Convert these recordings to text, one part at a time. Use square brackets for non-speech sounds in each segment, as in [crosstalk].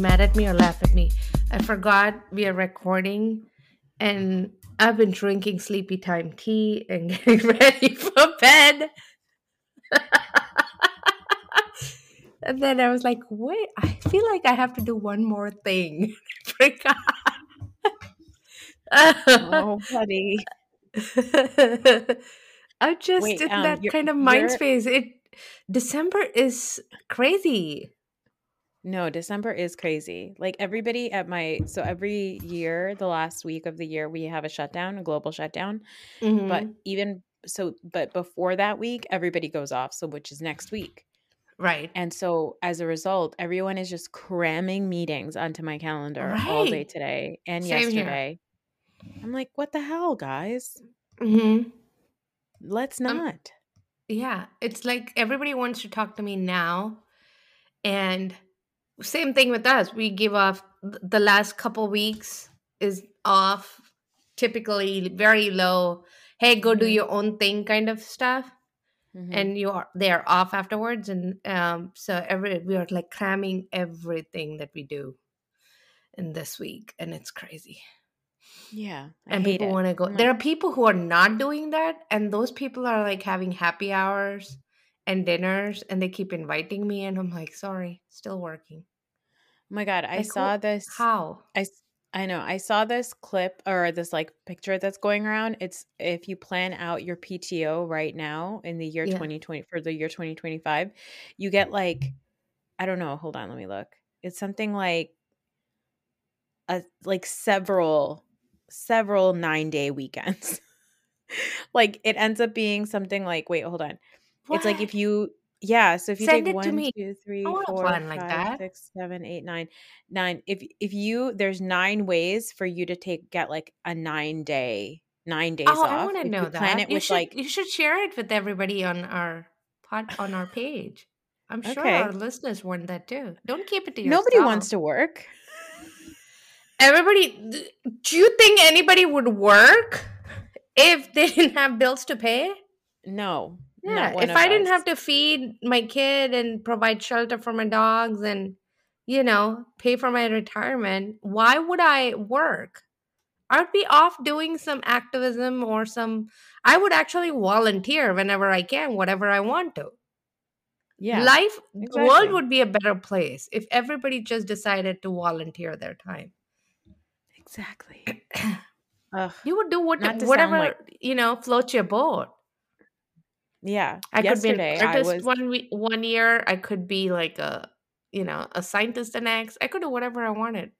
Mad at me or laugh at me. I forgot we are recording and I've been drinking sleepy time tea and [laughs] getting ready for bed. [laughs] and then I was like, Wait, I feel like I have to do one more thing. [laughs] Forgot. Oh, buddy. I'm just Wait, in um, that kind of mind space. It December is crazy. No, December is crazy. Like everybody at my so every year, the last week of the year, we have a shutdown, a global shutdown. But Mhm. even so, but before that week, everybody goes off. So which is next week. right. And so as a result, everyone is just cramming meetings onto my calendar all day today and Same here. yesterday. I'm like, what the hell, guys? Mm-hmm. Let's Um, not. Yeah, it's like everybody wants to talk to me now. And same thing with us. We give off the last couple weeks is off, typically very low. Hey, go do your own thing kind of stuff. Mhm. And you are they are off afterwards. And um, so every we are like cramming everything that we do in this week. And it's crazy. yeah, I and people want to go. There are people who are not doing that, and those people are like having happy hours and dinners, and they keep inviting me, and I'm like, sorry, still working. oh my God, I Like, who- saw this. How? I I know. I saw this clip or this like picture that's going around. It's if you plan out your PTO right now in the year Yeah. 2020 for the year 2025, you get like I don't know, hold on, let me look. It's something like a like several several 9-day weekends. [laughs] like it ends up being something like wait, hold on. It's like if you yeah, so if you Send take one, two, three, four, plan like that. six, seven, eight, nine, nine. If if you there's nine ways for you to take get like a nine day nine days Oh, off. I want to know you plan that. it You with should like you should share it with everybody on our pod on our page. I'm sure Okay. our listeners want that too. Don't keep it to yourself. Nobody wants to work. [laughs] Everybody, do you think anybody would work if they [laughs] didn't have bills to pay? No. Yeah. If I didn't have to feed my kid and provide shelter for my dogs and, you know, pay for my retirement, why would I work? I'd be off doing some activism or some, I would actually volunteer whenever I can, whatever I want to. Yeah. Life, the exactly. world would be a better place if everybody just decided to volunteer their time. exactly. [coughs] Ugh. You would do what, Not to sound whatever, like- you know, floats your boat. Yeah. I Yesterday could be an I artist was one we- one year. I could be like a, you know, a scientist the next. I could do whatever I wanted.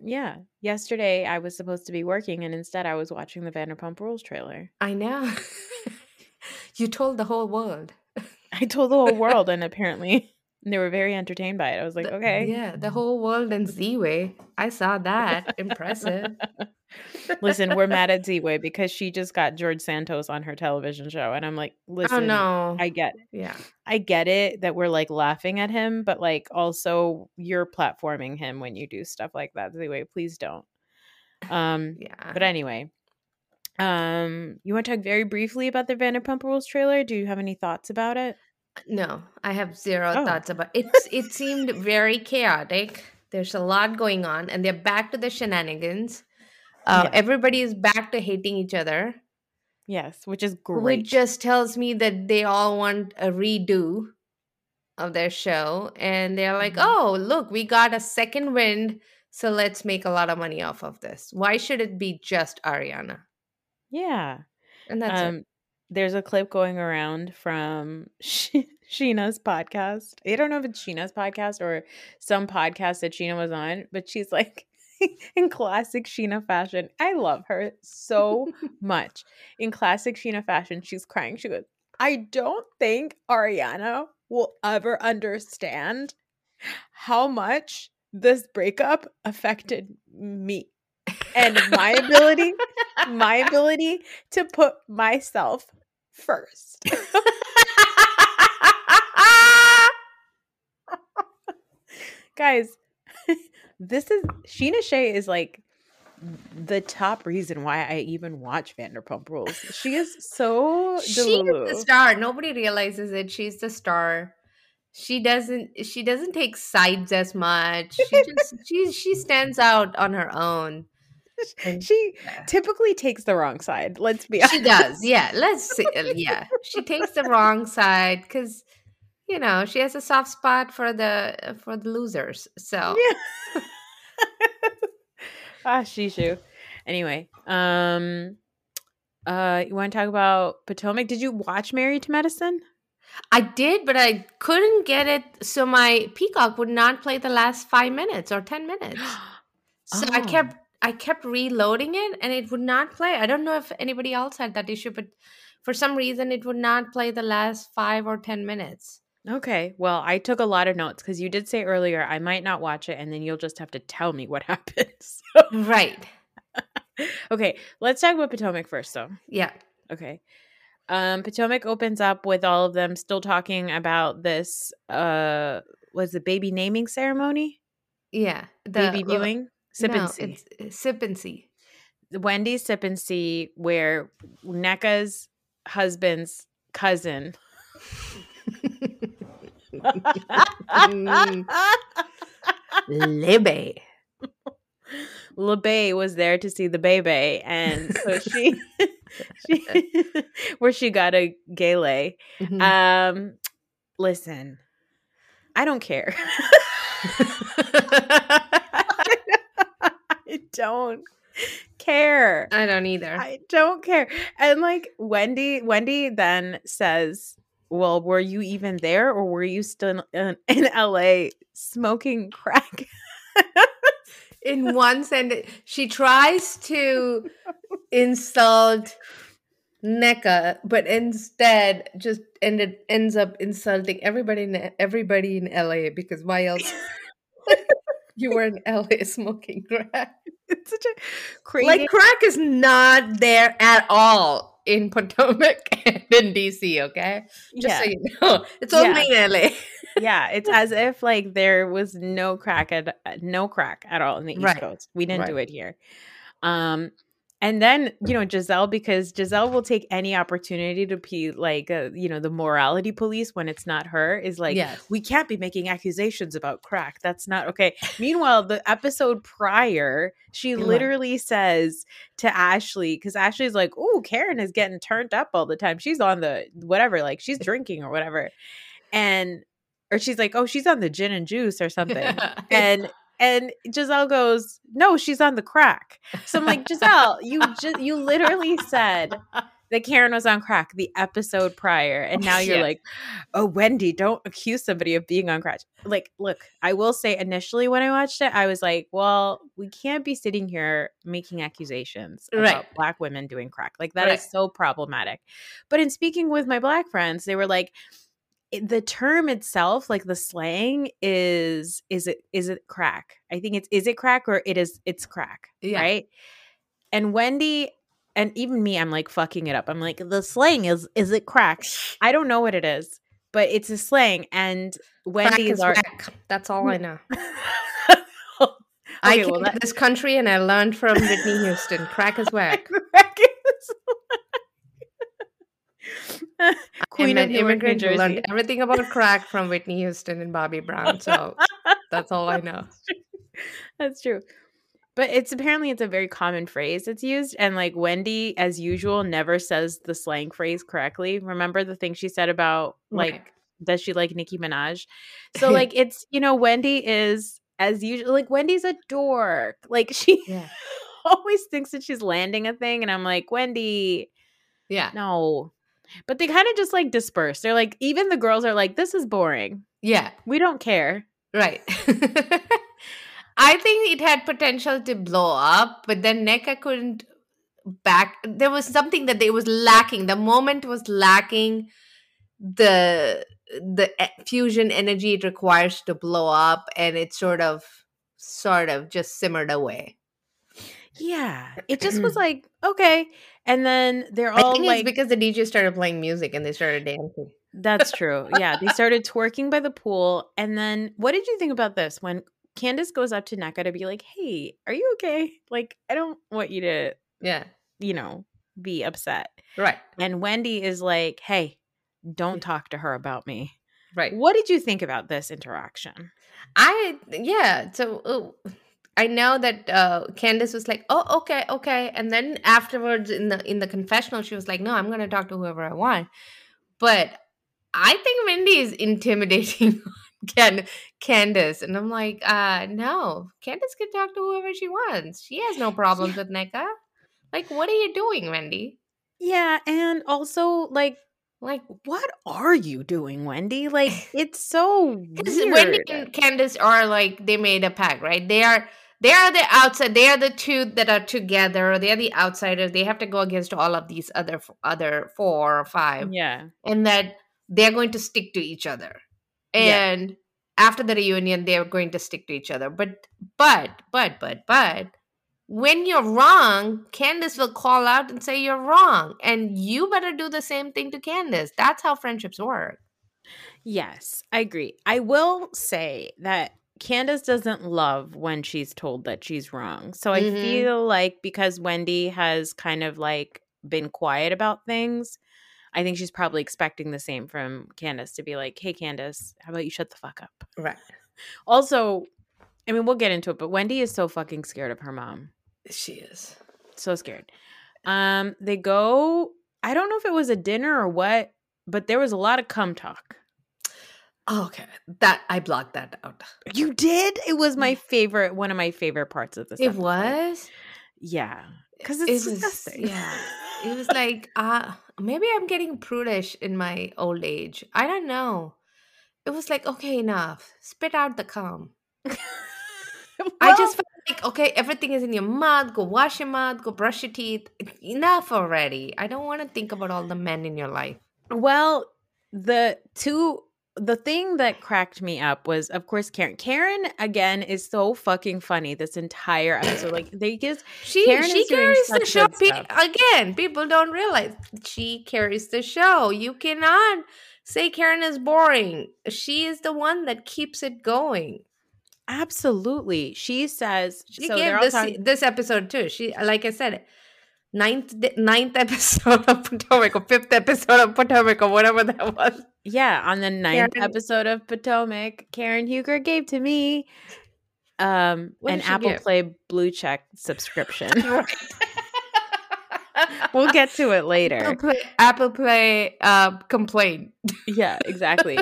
Yeah. Yesterday I was supposed to be working and instead I was watching the Vanderpump Rules trailer. I know. [laughs] you told the whole world. I told the whole world and apparently they were very entertained by it. I was like, The- okay. Yeah, the whole world in Z-Way. I saw that. [laughs] Impressive. Listen, we're mad at [laughs] Z-Way because she just got George Santos on her television show. And I'm like, listen, oh no. I get yeah. I get it that we're like laughing at him, but like also you're platforming him when you do stuff like that. Z-Way, please don't. Um Yeah. but anyway. Um you want to talk very briefly about the Vanderpump Rules trailer? Do you have any thoughts about it? No, I have zero Oh. thoughts about it. It's it seemed very chaotic. There's a lot going on, and they're back to the shenanigans. Uh. Everybody is back to hating each other, Yes, which is great. which just tells me that they all want a redo of their show, and they're like, Mhm. "Oh, look, we got a second wind, so let's make a lot of money off of this." Why should it be just Ariana? yeah. And that's it. There's a clip going around from [laughs] Sh- Scheana's podcast. I don't know if it's Scheana's podcast or some podcast that Scheana was on, but she's like [laughs] in classic Scheana fashion. I love her so [laughs] much. In classic Scheana fashion, she's crying. She goes, I don't think Ariana will ever understand how much this breakup affected me and my ability my ability to put myself first. Guys, this is Scheana Shay is like the top reason why I even watch Vanderpump Rules. She is so She's the star. Nobody realizes it. She's the star. She doesn't. She doesn't take sides as much. She just. she she stands out on her own. [laughs] She Yeah. typically takes the wrong side. Let's be honest. She does. Yeah. Let's see. uh, Yeah. She takes the wrong side because, you know, she has a soft spot for the for the losers. So Yeah. [laughs] ah, Shishu. Anyway, um, uh, you want to talk about Potomac? Did you watch Married to Medicine? I did, but I couldn't get it. So my Peacock would not play the last five minutes or ten minutes. [gasps] So I Oh. kept I kept reloading it and it would not play. I don't know if anybody else had that issue, but for some reason it would not play the last five or ten minutes. Okay. Well, I took a lot of notes because you did say earlier I might not watch it, and then you'll just have to tell me what [laughs] happens. Right. [laughs] okay, let's talk about Potomac first, though. Yeah. Okay. Um, Potomac opens up with all of them still talking about this. Uh, was the baby naming ceremony? Yeah. The baby viewing. Sip no, and see. it's uh, sip and see. Wendy's sip and see where Nneka's husband's cousin. Mm. Libby. LeBay was there to see the baby, and so she, [laughs] she where she got a gale. Mhm. Um, listen, I don't care. [laughs] [laughs] I don't care. I don't either. I don't care. And like Wendy, Wendy then says, "Well, were you even there, or were you still in, in LA smoking crack?" [laughs] in one sentence, she tries to insult Nneka, but instead just ended ends up insulting everybody in everybody in LA because why else? [laughs] you were in LA smoking crack. [laughs] it's such a crazy. Like crack is not there at all in Potomac [laughs] and in DC. Okay, just yeah. so you know, it's only in LA. yeah, it's as [laughs] if like there was no crack at no crack at all in the East Right. Coast. We didn't do it here. Um and then, you know, Gizelle, because Gizelle will take any opportunity to be like, uh, you know, the morality police when it's not her, is like, Yes. we can't be making accusations about crack. That's not okay. Meanwhile, the episode prior, she Right. literally says to Ashley, because Ashley's like, oh, Karen is getting turned up all the time. She's on the whatever, like she's [laughs] drinking or whatever. And, or she's like, oh, she's on the gin and juice or something. [laughs] and, and Gizelle goes, no, she's on the crack. So I'm like, Gizelle, you just, you literally said [laughs] that Karen was on crack the episode prior, and now you're Yeah. like, "Oh, Wendy, don't accuse somebody of being on crack." Like, look, I will say, initially when I watched it, I was like, "Well, we can't be sitting here making accusations about Right. black women doing crack. Like that is Right. so problematic." But in speaking with my black friends, they were like. The term itself, like the slang, is is it is it crack? I think it's is it crack or it is it's crack, Yeah. right? And Wendy and even me, I'm like fucking it up. I'm like, the slang is is it crack? [laughs] I don't know what it is, but it's a slang. And Wendy's are whack. That's all I know. [laughs] Oh, okay, I came well, to this country and I learned from Whitney Houston. Crack is [laughs] whack. crack is Queen of immigrant Jersey. learned everything about crack from Whitney Houston and Bobby Brown. So that's all I know. [laughs] That's true. But it's apparently it's a very common phrase that's used. And like Wendy, as usual, never says the slang phrase correctly. Remember the thing she said about like Right. does she like Nicki Minaj? So [laughs] like it's you know, Wendy is as usual like Wendy's a dork. Like she Yeah. [laughs] always thinks that she's landing a thing. And I'm like, Wendy, Yeah. no. But they kind of just like disperse. They're like, even the girls are like, this is boring. Yeah. We don't care. Right. [laughs] I think it had potential to blow up, but then Nneka couldn't back. There was something that they was lacking. The moment was lacking the the fusion energy it requires to blow up, and it sort of sort of just simmered away. Yeah. It just was [clears throat] like, okay. And then they're I all think like it's because the DJ started playing music and they started dancing. That's [laughs] true. Yeah, they started twerking by the pool. And then what did you think about this when Candace goes up to Nneka to be like, "Hey, are you okay? Like, I don't want you to, Yeah. you know, be upset." Right. And Wendy is like, "Hey, don't talk to her about me." Right. What did you think about this interaction? I yeah. So uh, I know that uh, Candace was like, "Oh, okay, okay," and then afterwards in the in the confessional, she was like, "No, I'm going to talk to whoever I want." But I think Wendy is intimidating [laughs] Can- Candace, and I'm like, uh, "No, Candace can talk to whoever she wants. She has no problems with Nneka. Like, what are you doing, Wendy? Yeah, and also like Like, what are you doing, Wendy? Like [laughs] it's so weird. Wendy and Candace are like they made a pact, right? They are they are the outside. They are the two that are together. They are the outsiders. They have to go against all of these other other four or five, yeah. and that they're going to stick to each other. Yeah. And after the reunion, they're going to stick to each other. But but but but but when you're wrong, Candace will call out and say you're wrong, and you better do the same thing to Candace. That's how friendships work. Yes, I agree. I will say that Candace doesn't love when she's told that she's wrong. So I Mhm. feel like because Wendy has kind of like been quiet about things, I think she's probably expecting the same from Candace to be like, hey, Candace, how about you shut the fuck up? Right. [laughs] Also, I mean, we'll get into it, but Wendy is so fucking scared of her mom. She is. So scared. Um, they go, I don't know if it was a dinner or what, but there was a lot of cum talk. Okay, that I blocked that out. You did? It was my favorite, one of my favorite parts of this. It episode. was Yeah. Because It was- disgusting. yeah, it was [laughs] like uh maybe I'm getting prudish in my old age. I don't know. It was like okay, enough. Spit out the cum. [laughs] I just felt like okay, everything is in your mouth. Go wash your mouth. Go brush your teeth. Enough already. I don't want to think about all the men in your life. Well, the two the thing that cracked me up was of course Karen. Karen again is so fucking funny this entire episode. Like [laughs] they just She Karen she carries the show. Pe- again, people don't realize she carries the show. You cannot say Karen is boring. She is the one that keeps it going. Absolutely. She says She so gave this talking- this episode too. She like I said, ninth ninth episode of Potomac or fifth episode of Potomac or whatever that was. Yeah, on the ninth Karen- episode of Potomac, Karen Huger gave to me um an Apple give? Play Blue Check subscription. [laughs] we'll get to it later. Apple Play, Apple Play uh, complaint Yeah, exactly.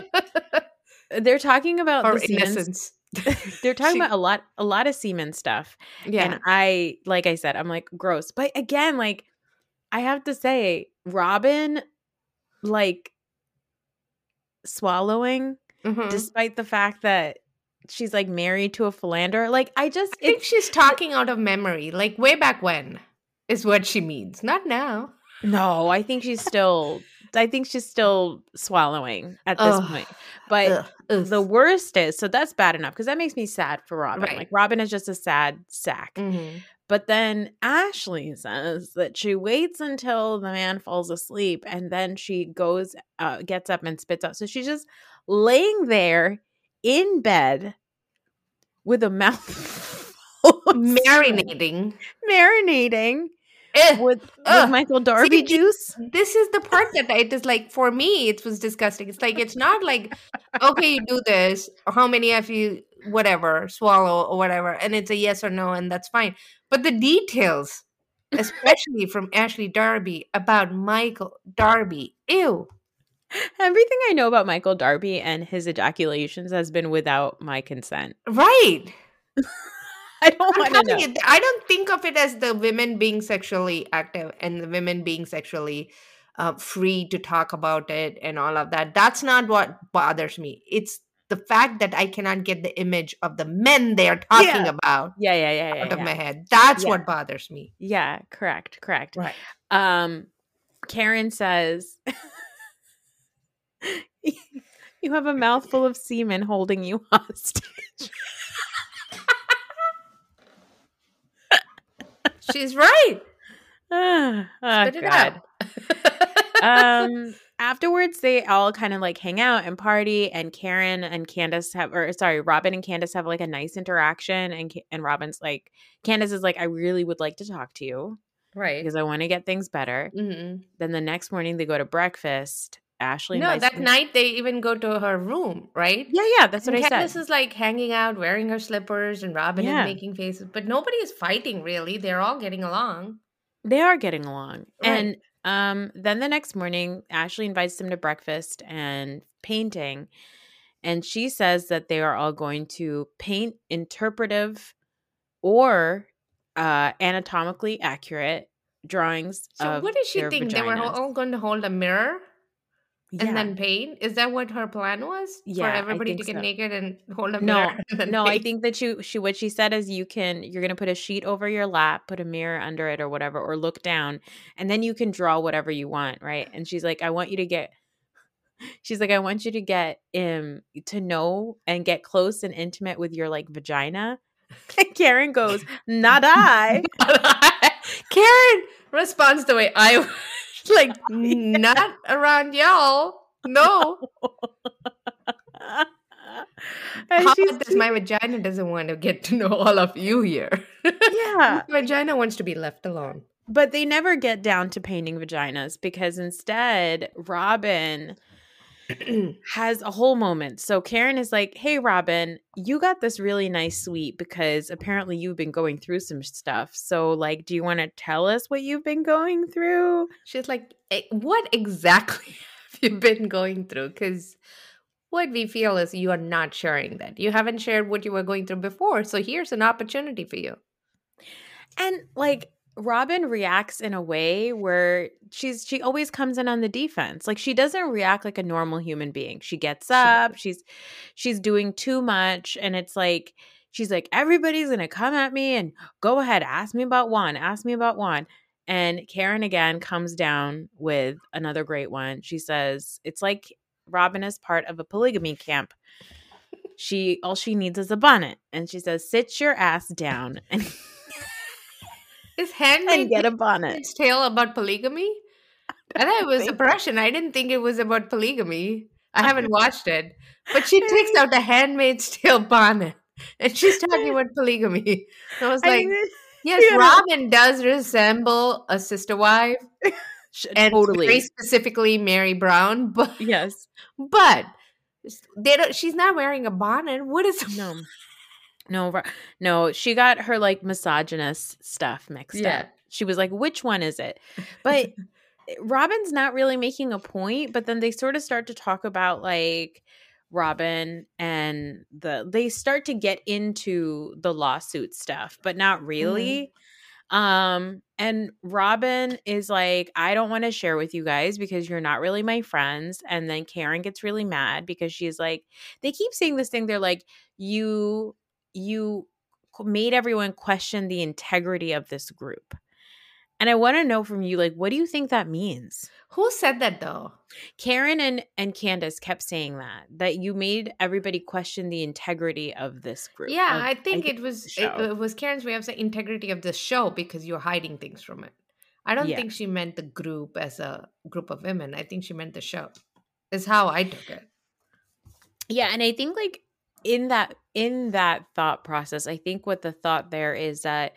[laughs] They're talking about or the innocence. [laughs] They're talking She- about a lot a lot of semen stuff. Yeah, And I like I said, I'm like gross. But again, like I have to say, Robyn like swallowing Mhm. despite the fact that she's like married to a philanderer. Like I just I think she's talking out of memory, like way back when, is what she means. Not now. no, I think she's still I think she's still swallowing at this Ugh. point. But Ugh, ugh. the worst is so that's bad enough because that makes me sad for Robyn. Right. Like Robyn is just a sad sack. Mhm. But then Ashley says that she waits until the man falls asleep and then she goes, uh, gets up and spits out. So she's just laying there in bed with a mouth [laughs] marinating. marinating Eh, with, with Michael Darby See, juice. this is the part that it is like for me it was disgusting. It's like it's not like okay you do this how many of you whatever swallow or whatever and it's a yes or no and that's fine. But the details especially from ashley darby about michael darby ew. Everything I know about Michael Darby and his ejaculations has been without my consent. right [laughs] I don't want to know. i don't think of it as the women being sexually active and the women being sexually uh, free to talk about it and all of that that's not what bothers me it's the fact that i cannot get the image of the men they're talking Yeah. about Yeah, yeah, yeah, yeah. out of yeah. my head that's what bothers me Yeah, correct, correct. right Um, Karen says, [laughs] "You have a mouthful of semen holding you [laughs] hostage." She's right [sighs] oh, Spit it God. um afterwards they all kind of like hang out and party and karen and candace have or sorry robyn and candace have like a nice interaction and and robyn's like candace is like i really would like to talk to you right because i want to get things better Mhm. then the next morning they go to breakfast ashley no that them- night they even go to her room right yeah yeah that's what and i said. Candace is like hanging out, wearing her slippers, and Robyn Yeah. is making faces, but nobody is fighting really. They're all getting along. they are getting along Right. and um then the next morning ashley invites them to breakfast and painting and she says that they are all going to paint interpretive or uh anatomically accurate drawings So what did she think? They were vaginas. all going to hold a mirror Yeah. and then paint? Is that what her plan was? Yeah, For everybody to get so. naked and hold a no mirror? [laughs] no i think that you she what she said is you can you're gonna put a sheet over your lap put a mirror under it or whatever or look down and then you can draw whatever you want right and she's like i want you to get [laughs] she's like i want you to get um to know and get close and intimate with your like vagina [laughs] and karen goes not i Karen responds the way I like, [laughs] not around y'all. No. How this? My vagina doesn't want to get to know all of you here. [laughs] yeah My vagina wants to be left alone. But they never get down to painting vaginas because instead, Robyn [clears throat] has a whole moment. So Karen is like, Hey, Robyn, you got this really nice suite because apparently you've been going through some stuff. So, like, do you want to tell us what you've been going through? She's like, "Eh, What exactly [laughs] have you been going through? Because what we feel is you are not sharing that. You haven't shared what you were going through before. So here's an opportunity for you. And like, Robyn reacts in a way where she's she always comes in on the defense. Like she doesn't react like a normal human being. She gets up, she's she's doing too much and it's like she's like everybody's going to come at me and go ahead ask me about one, ask me about one. And Karen again comes down with another great one. She says it's like Robyn is part of a polygamy camp. She all she needs is a bonnet and she says sit your ass down [laughs] and Is handmade and get a bonnet. Handmaid's tale about polygamy? [laughs] I thought it was oppression. I didn't think it was about polygamy. I haven't watched it, but she takes [laughs] out the Handmaid's Tale bonnet and she's talking [laughs] about polygamy. I was like, I yes, yeah. Robyn does resemble a sister wife, and totally. very specifically Meri Brown. But yes, but they don't. She's not wearing a bonnet. What is no? No, no, she got her like misogynist stuff mixed yeah. up. She was like, which one is it? But [laughs] Robyn's not really making a point, but then they sort of start to talk about like Robyn and the they start to get into the lawsuit stuff, but not mm-hmm. really. Mm-hmm. Um and Robyn is like, I don't want to share with you guys because you're not really my friends. And then Karen gets really mad because she's like, they keep saying this thing. They're like, you you made everyone question the integrity of this group. And I want to know from you, like, what do you think that means? Who said that though? Karen and and Candace kept saying that that you made everybody question the integrity of this group. Yeah, of, I, think I, think it was it, it, was Karen's way of saying integrity of the show because you're hiding things from it. I don't yeah. think she meant the group as a group of women. I think she meant the show. Is how I took it. Yeah, and I think like in that in that thought process, I think what the thought there is that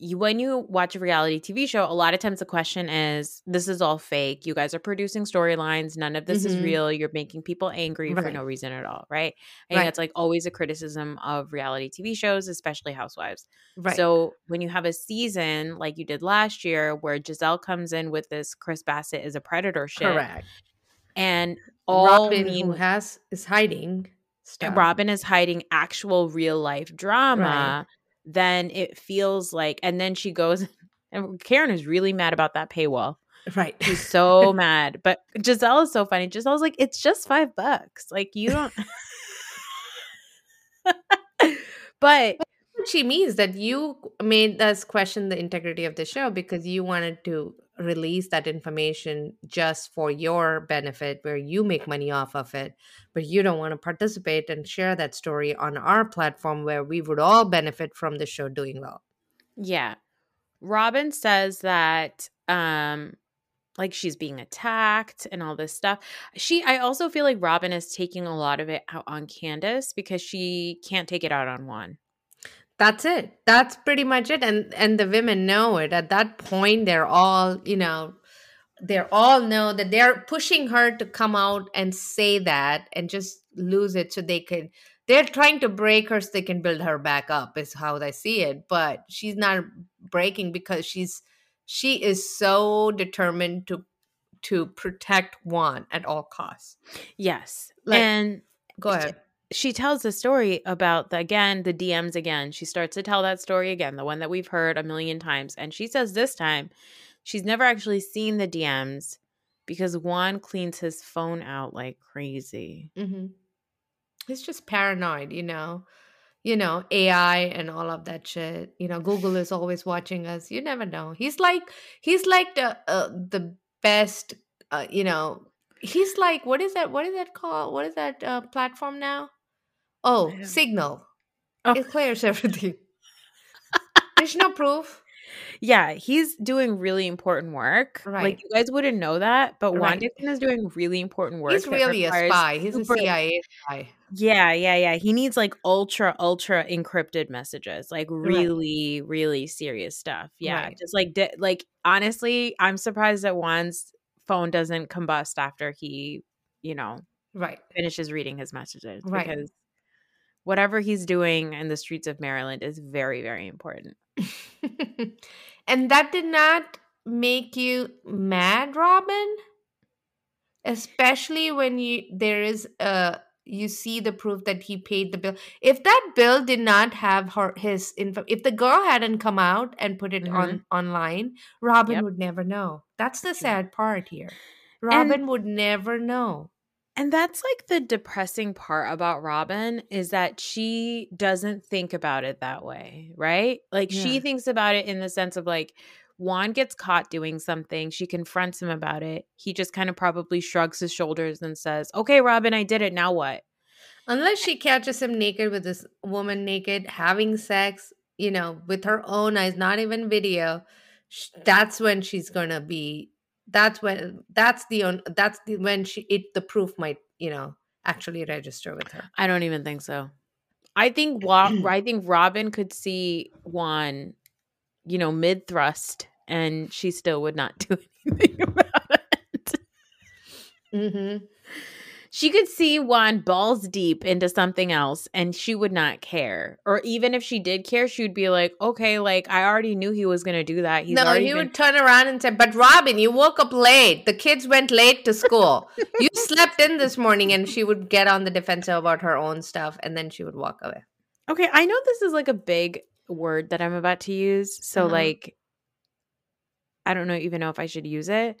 you, when you watch a reality TV show, a lot of times the question is, "This is all fake. You guys are producing storylines. None of this mm-hmm. is real. You're making people angry right. for no reason at all." Right? I think right. that's like always a criticism of reality TV shows, especially Housewives. Right. So when you have a season like you did last year, where Gizelle comes in with this Chris Bassett is a predator shit, correct, and all Robyn mean, who has is hiding. Stuff. Robyn is hiding actual real life drama then it feels like and then she goes [laughs] and Karen is really mad about that paywall. Right. [laughs] She's so mad. But Gizelle is so funny. Gizelle's like, it's just five bucks. Like you don't [laughs] But she means that you made us question the integrity of the show because you wanted to release that information just for your benefit where you make money off of it but you don't want to participate and share that story on our platform where we would all benefit from the show doing well. Yeah. Robyn says that um like she's being attacked and all this stuff. She i also feel like robyn is taking a lot of it out on candace because she can't take it out on Juan that's it. That's pretty much it and and the women know it. At that point they're all you know they're all know that they're pushing her to come out and say that and just lose it so they could they're trying to break her so they can build her back up is how they see it. But she's not breaking because she's she is so determined to to protect Juan at all costs. Yes. Like, and go ahead she tells the story about the again the DMs again. She starts to tell that story again, the one that we've heard a million times. And she says this time she's never actually seen the DMs because Juan cleans his phone out like crazy. Mm-hmm. He's just paranoid, you know. You know, AI and all of that shit. You know, Google is always watching us. You never know. He's like he's like the uh, the best. Uh, you know, he's like what is that? What is that called? What is that uh, platform now? Oh, Signal. Oh. It clears [laughs] everything. There's no proof. Yeah, he's doing really important work. Right. Like you guys wouldn't know that, but right. Is doing really important work. He's really a spy. He's super- a CIA spy. Yeah, yeah, yeah. He needs like ultra, ultra encrypted messages, like really, right. really serious stuff. Yeah, right. just like, di- like honestly, I'm surprised that Juan's phone doesn't combust after he, you know, right, finishes reading his messages. Right. Because whatever he's doing in the streets of Maryland is very, very important. [laughs] and that did not make you mad, Robyn? Especially when you there is a you see the proof that he paid the bill. If that bill did not have her his info, if the girl hadn't come out and put it mm-hmm. on online, Robyn yep. would never know. That's the sad part here. Robyn and, would never know. And that's like the depressing part about Robyn is that she doesn't think about it that way, right? Like yeah. she thinks about it in the sense of like Juan gets caught doing something, she confronts him about it. He just kind of probably shrugs his shoulders and says, "Okay, Robyn, I did it. Now what?" Unless she catches him naked with this woman naked having sex, you know, with her own eyes, not even video, that's when she's going to be that's when that's the on that's the when she it the proof might you know actually register with her I don't even think so. I think [clears throat] I think Robyn could see Juan, you know, mid thrust, and she still would not [laughs] do anything about it. mm-hmm. She could see Juan balls deep into something else, and she would not care. Or even if she did care, she would be like, "Okay, like I already knew he was gonna do that. He's no he been- would turn around and say but robyn you woke up late the kids went late to school [laughs] you slept in this morning and she would get on the defensive about her own stuff and then she would walk away Okay, I know this is like a big word that I'm about to use, so Uh-huh. like, I don't know even know if I should use it.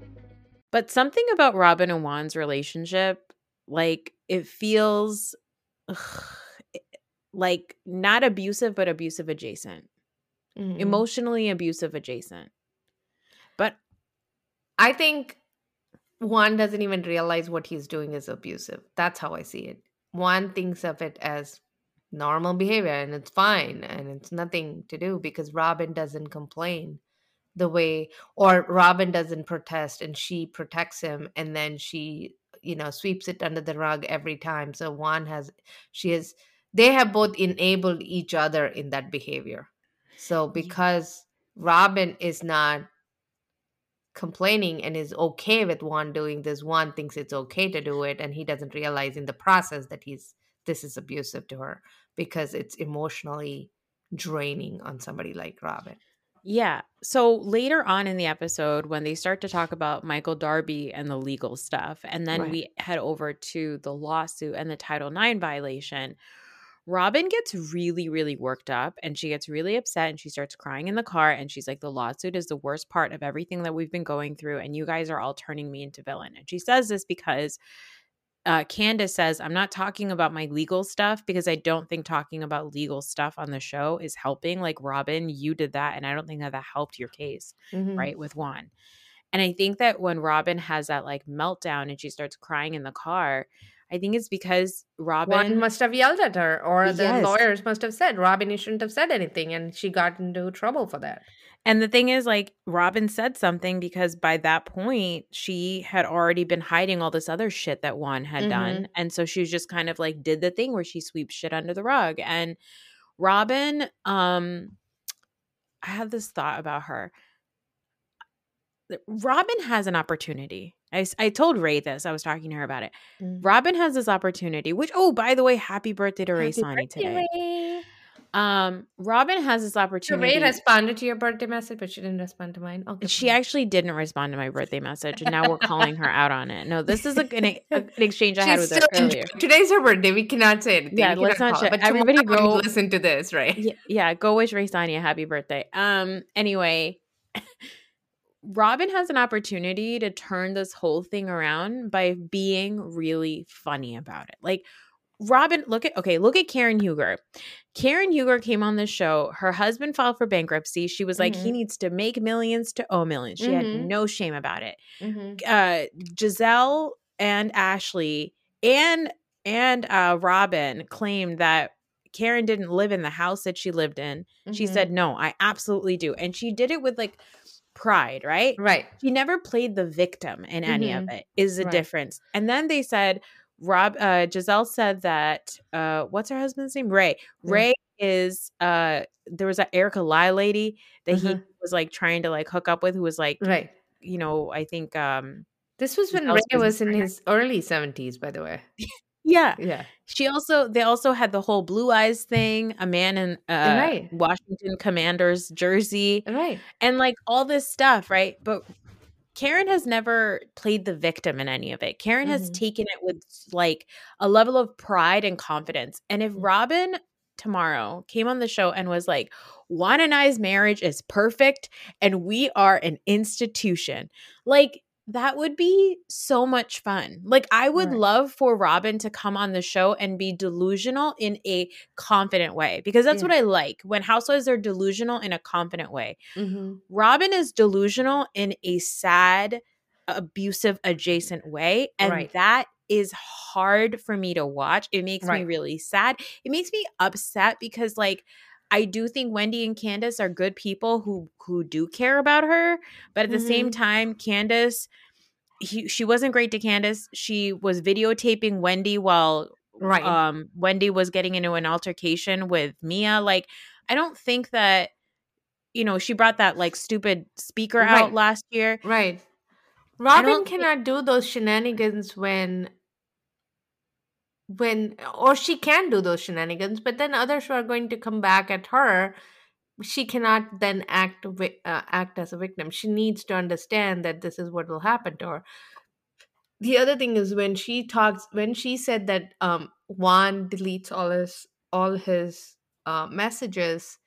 But something about Robyn and Juan's relationship, like it feels ugh, like not abusive, but abusive adjacent, Mhm. emotionally abusive adjacent. But I think Juan doesn't even realize what he's doing is abusive. That's how I see it. Juan thinks of it as normal behavior and it's fine and it's nothing to do because Robyn doesn't complain the way or Robyn doesn't protest and she protects him and then she you know sweeps it under the rug every time. So Juan has she has they have both enabled each other in that behavior. So because Robyn is not complaining and is okay with Juan doing this, Juan thinks it's okay to do it, and he doesn't realize in the process that he's this is abusive to her because it's emotionally draining on somebody like Robyn. Yeah, so later on in the episode, when they start to talk about Michael Darby and the legal stuff, and then Right. we head over to the lawsuit and the Title IX violation, Robyn gets really, really worked up and she gets really upset and she starts crying in the car. And she's like, The lawsuit is the worst part of everything that we've been going through. And you guys are all turning me into villain. And she says this because uh, Candace says, I'm not talking about my legal stuff because I don't think talking about legal stuff on the show is helping. Like, Robyn, you did that. And I don't think that that helped your case Mhm. right with Juan. And I think that when Robyn has that like meltdown and she starts crying in the car, I think it's because Robyn Juan must have yelled at her, or the Yes. lawyers must have said, Robyn, you shouldn't have said anything. And she got into trouble for that. And the thing is, like, Robyn said something because by that point, she had already been hiding all this other shit that Juan had done. And so she was just kind of like, did the thing where she sweeps shit under the rug. And Robyn, um, I had this thought about her. Robyn has an opportunity. I, I told Ray this. I was talking to her about it. Mm. Robyn has this opportunity, which, oh, by the way, happy birthday to Ray Happy Sani birthday, today. Ray. Um, Robyn has this So opportunity. Ray responded to your birthday message, but she didn't respond to mine. Okay. She actually didn't respond to my birthday message, and now we're calling her out on it. No, this is a, an, an exchange I had with her earlier. Today's her birthday. We cannot say anything. Yeah, We let's not sh- But everybody go- listen to this, right? Yeah, yeah, go wish Ray a happy birthday. Um, anyway, [laughs] Robyn has an opportunity to turn this whole thing around by being really funny about it. Like Robyn, look at okay, look at Karen Huger. Karen Huger came on the show. Her husband filed for bankruptcy. She was like, he Mhm. needs to make millions to owe millions. She had Mhm. no shame about it. Mhm. uh Gizelle and Ashley and and uh Robyn claimed that Karen didn't live in the house that she lived in. She said, "No, I absolutely do." And she did it with like pride, right? Right. She never played the victim in any of it. Is the Right. difference. And then they said Rob uh Gizelle said that uh what's her husband's name? Ray. Ray is uh there was a Erica Lai lady that he Mhm. was like trying to like hook up with who was like Right. you know, I think um This was when Ray was business in his early 70s, by the way. [laughs] yeah. Yeah. She also they also had the whole blue eyes thing, a man in uh Right. Washington Commanders jersey Right. and like all this stuff, right? But Karen has never played the victim in any of it. Karen has Mhm. taken it with like a level of pride and confidence. And if Mhm. Robyn tomorrow came on the show and was like, Juan and I's marriage is perfect and we are an institution. Like, that would be so much fun. Like, I would Right. love for Robyn to come on the show and be delusional in a confident way because that's Yeah. what I like when housewives are delusional in a confident way. Mm-hmm. Robyn is delusional in a sad, abusive, adjacent way. And Right. that is hard for me to watch. It makes me really sad. It makes me upset because, like, I do think Wendy and Candace are good people who who do care about her, but at the same Mhm. time, Candace, he, she wasn't great to Candace. She was videotaping Wendy while Right. um Wendy was getting into an altercation with Mia. Like, I don't think that you know she brought that like stupid speaker Right. out last year. Right. Robyn cannot do those shenanigans when when or she can do those shenanigans, but then others who are going to come back at her. She cannot then act uh, act as a victim. She needs to understand that this is what will happen to her. The other thing is when she talks when she said that um Juan deletes all his all his uh, messages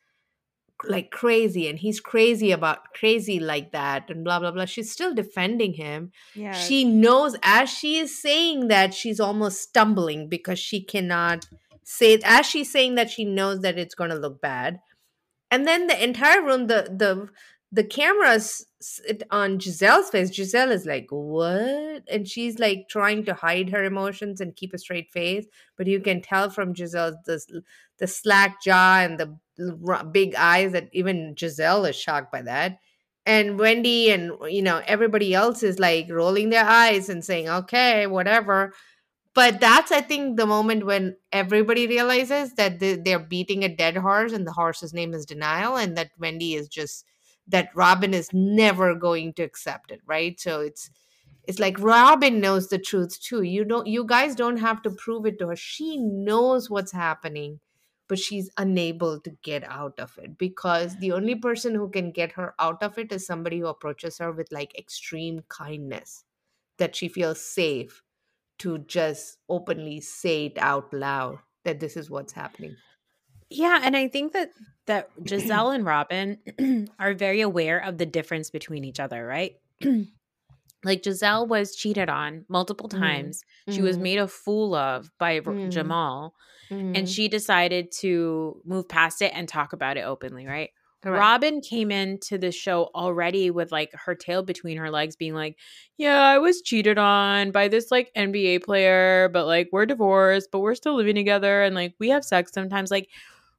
like crazy and he's crazy about crazy like that and blah blah blah. She's still defending him. Yeah. she knows as she is saying that she's almost stumbling because she cannot say as she's saying that she knows that it's going to look bad. And then the entire room the the the cameras sit on Gizelle's face Gizelle is like what? And she's like trying to hide her emotions and keep a straight face but you can tell from Gizelle's the slack jaw and the big eyes that even Gizelle is shocked by that. And Wendy and you know everybody else is like rolling their eyes and saying okay whatever. But that's i think the moment when everybody realizes that they're beating a dead horse and the horse's name is denial and that wendy is just that robyn is never going to accept it right? So it's it's like robyn knows the truth too. You don't you guys don't have to prove it to her. She knows what's happening but she's unable to get out of it because the only person who can get her out of it is somebody who approaches her with like extreme kindness that she feels safe to just openly say it out loud that this is what's happening. Yeah, and I think that that Gizelle and Robyn [clears throat] are very aware of the difference between each other, right? [clears throat] like Gizelle was cheated on multiple Mhm. times. She was Mhm. made a fool of by Mhm. Jamal, and Mhm. she decided to move past it and talk about it openly, right? Correct. Robyn came into the show already with like her tail between her legs, being like, Yeah, I was cheated on by this like NBA player, but like we're divorced, but we're still living together and like we have sex sometimes. Like,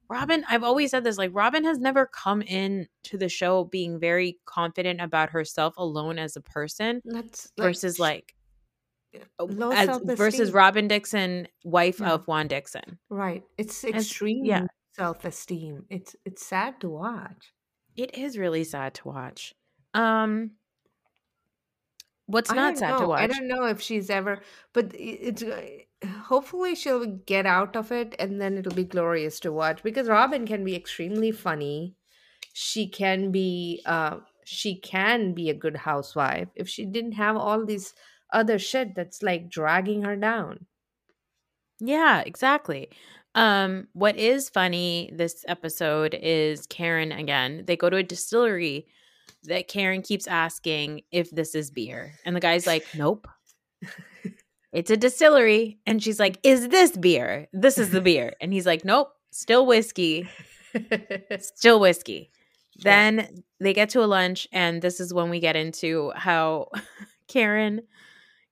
Robyn, I've always said this like, Robyn has never come in to the show being very confident about herself alone as a person Let's versus like, as versus Robyn Dixon, wife Yeah. of Juan Dixon. right. It's extreme yeah. self-esteem. It's it's sad to watch. It is really sad to watch. Um, what's I not sad know. to watch? I don't know if she's ever, but it's uh, hopefully she'll get out of it, and then it'll be glorious to watch because Robyn can be extremely funny. She can be, uh, she can be a good housewife if she didn't have all these other shit that's like dragging her down. Yeah, exactly. Um, what is funny this episode is Karen again. They go to a distillery that Karen keeps asking if this is beer. And the guy's like, Nope. [laughs] It's a distillery. And she's like, Is this beer? This is the [laughs] beer. And he's like, Nope, still whiskey. [laughs] Still whiskey. Then they get to a lunch, and this is when we get into how [laughs] Karen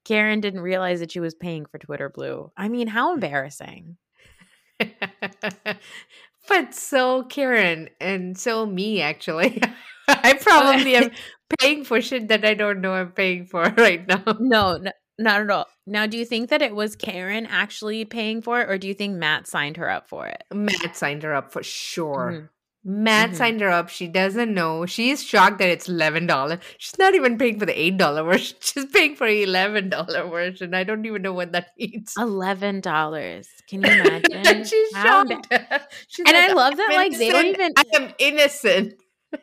Karen didn't realize that she was paying for Twitter Blue. I mean, how embarrassing. but so Karen and so me actually. I probably am paying for shit that I don't know I'm paying for right now. No, no, not at all. Now, do you think that it was Karen actually paying for it, or do you think Matt signed her up for it? Matt signed her up for sure. Mhm. Matt Mhm. signed her up. She doesn't know. She's shocked that it's eleven dollars. She's not even paying for the eight dollar version. [laughs] She's paying for the eleven dollar version. I don't even know what that [laughs] means. Eleven dollars. Can you [laughs] imagine? She's How shocked. emba- She's And like, I love "I'm that, like, they don't even- I am innocent.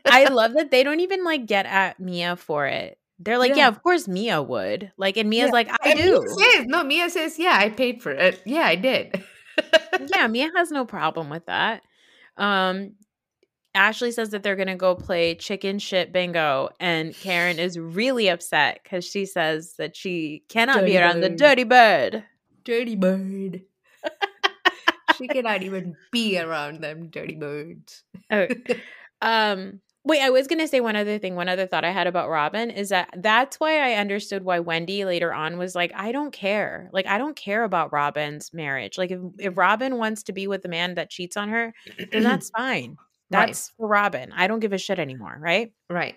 I love that they don't even like get at Mia for it. They're like, yeah, Yeah. of course Mia would. Like, and Mia's Yeah. like, I And do. Mia says no. Mia says, yeah, I paid for it. Yeah, I did. yeah, Mia has no problem with that. Um, Ashley says that they're going to go play chicken shit bingo, and Karen is really upset because she says that she cannot Dirty be around the dirty bird. Dirty bird. she cannot even [laughs] be around them dirty birds. Oh, [laughs] um, wait, I was going to say one other thing. One other thought I had about Robyn is that that's why I understood why Wendy later on was like, I don't care. Like, I don't care about Robyn's marriage. Like, if, if Robyn wants to be with the man that cheats on her, then [clears throat] that's fine. Right. That's for Robyn. I don't give a shit anymore, right? Right.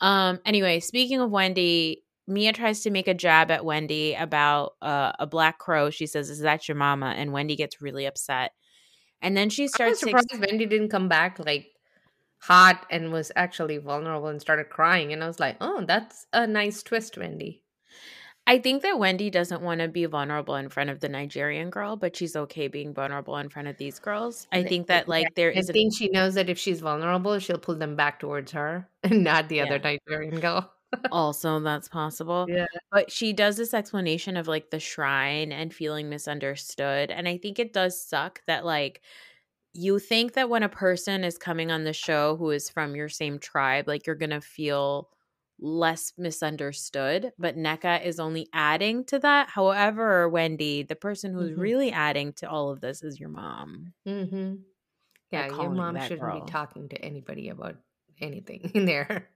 Um. Anyway, speaking of Wendy, Mia tries to make a jab at Wendy about uh, a black crow. She says, "Is that your mama?" And Wendy gets really upset. And then she starts. I was starts. to surprised Wendy didn't come back like hot and was actually vulnerable and started crying. And I was like, oh, that's a nice twist, Wendy. I think that Wendy doesn't want to be vulnerable in front of the Nigerian girl, but she's okay being vulnerable in front of these girls. I think eh, that like there I is. a- think she knows that if she's vulnerable, she'll pull them back towards her [laughs] and not the other Nigerian girl. also that's possible. Yeah. But she does this explanation of like the shrine and feeling misunderstood. And I think it does suck that like you think that when a person is coming on the show who is from your same tribe, like you're going to feel less misunderstood. But Nneka is only adding to that. However, Wendy, the person who's Mhm. really adding to all of this is your mom. Mm-hmm. Yeah, your mom shouldn't girl. be talking to anybody about anything [laughs] in there.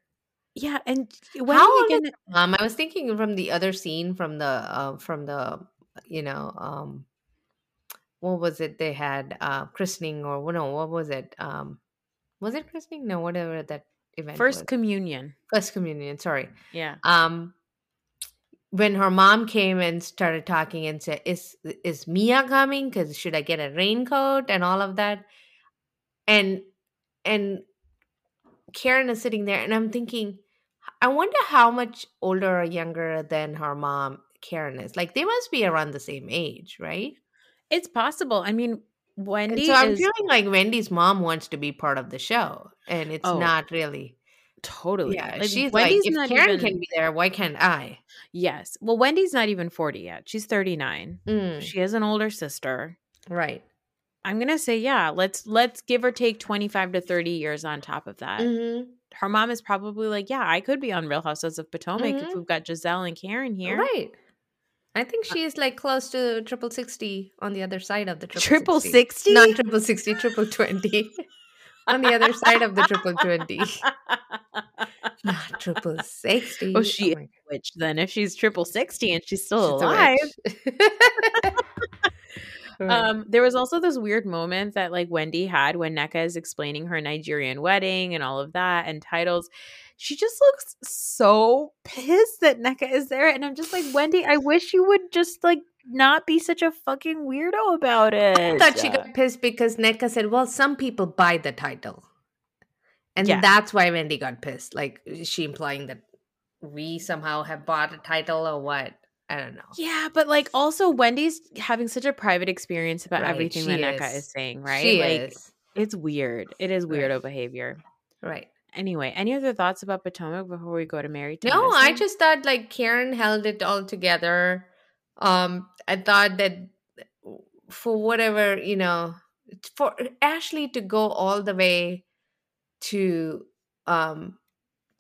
Yeah. And when How old is Um, I was thinking from the other scene from the uh, from the you know um, what was it they had uh christening or no what was it um was it christening no whatever that event First was. communion. first communion sorry Yeah. um when her mom came and started talking and said is is mia coming because should i get a raincoat and all of that and and karen is sitting there and i'm thinking i wonder how much older or younger than her mom karen is like they must be around the same age right It's possible. I mean, and Wendy so i'm is feeling like wendy's mom wants to be part of the show and it's Oh, not really totally. yeah Like, she's Wendy's like if karen even- can be there why can't i Yes. Well, Wendy's not even 40 yet. She's 39. Mm, She has an older sister. right I'm going to say yeah, let's let's give or take 25 to 30 years on top of that. Mhm. Her mom is probably like, "Yeah, I could be on Real Housewives of Potomac if Mhm. we've got Gizelle and Karen here." Right. I think Uh she is like close to triple sixty on the other side of the triple, Triple 60. 60? Not triple sixty, triple twenty. [laughs] on the other side of the triple twenty. [laughs] Not triple sixty. Oh, she Oh a witch then if she's triple 60 and she's still She's alive. [laughs] witch. Right. Um, there was also this weird moment that like Wendy had when Nneka is explaining her Nigerian wedding and all of that and titles. She just looks so pissed that Nneka is there. And I'm just like, Wendy, I wish you would just like not be such a fucking weirdo about it. I thought she got pissed because Nneka said, "Well, some people buy the title," and Yeah. that's why Wendy got pissed. Like, is she implying that we somehow have bought a title or what? I don't know. Yeah, but like also Wendy's having such a private experience about Right, everything that Nneka is. saying, right? She like is it's weird. It is weirdo Right. behavior. right. Anyway, any other thoughts about Potomac before we go to to No, I just thought like Karen held it all together. Um, I thought that for whatever you know, for Ashley to go all the way to um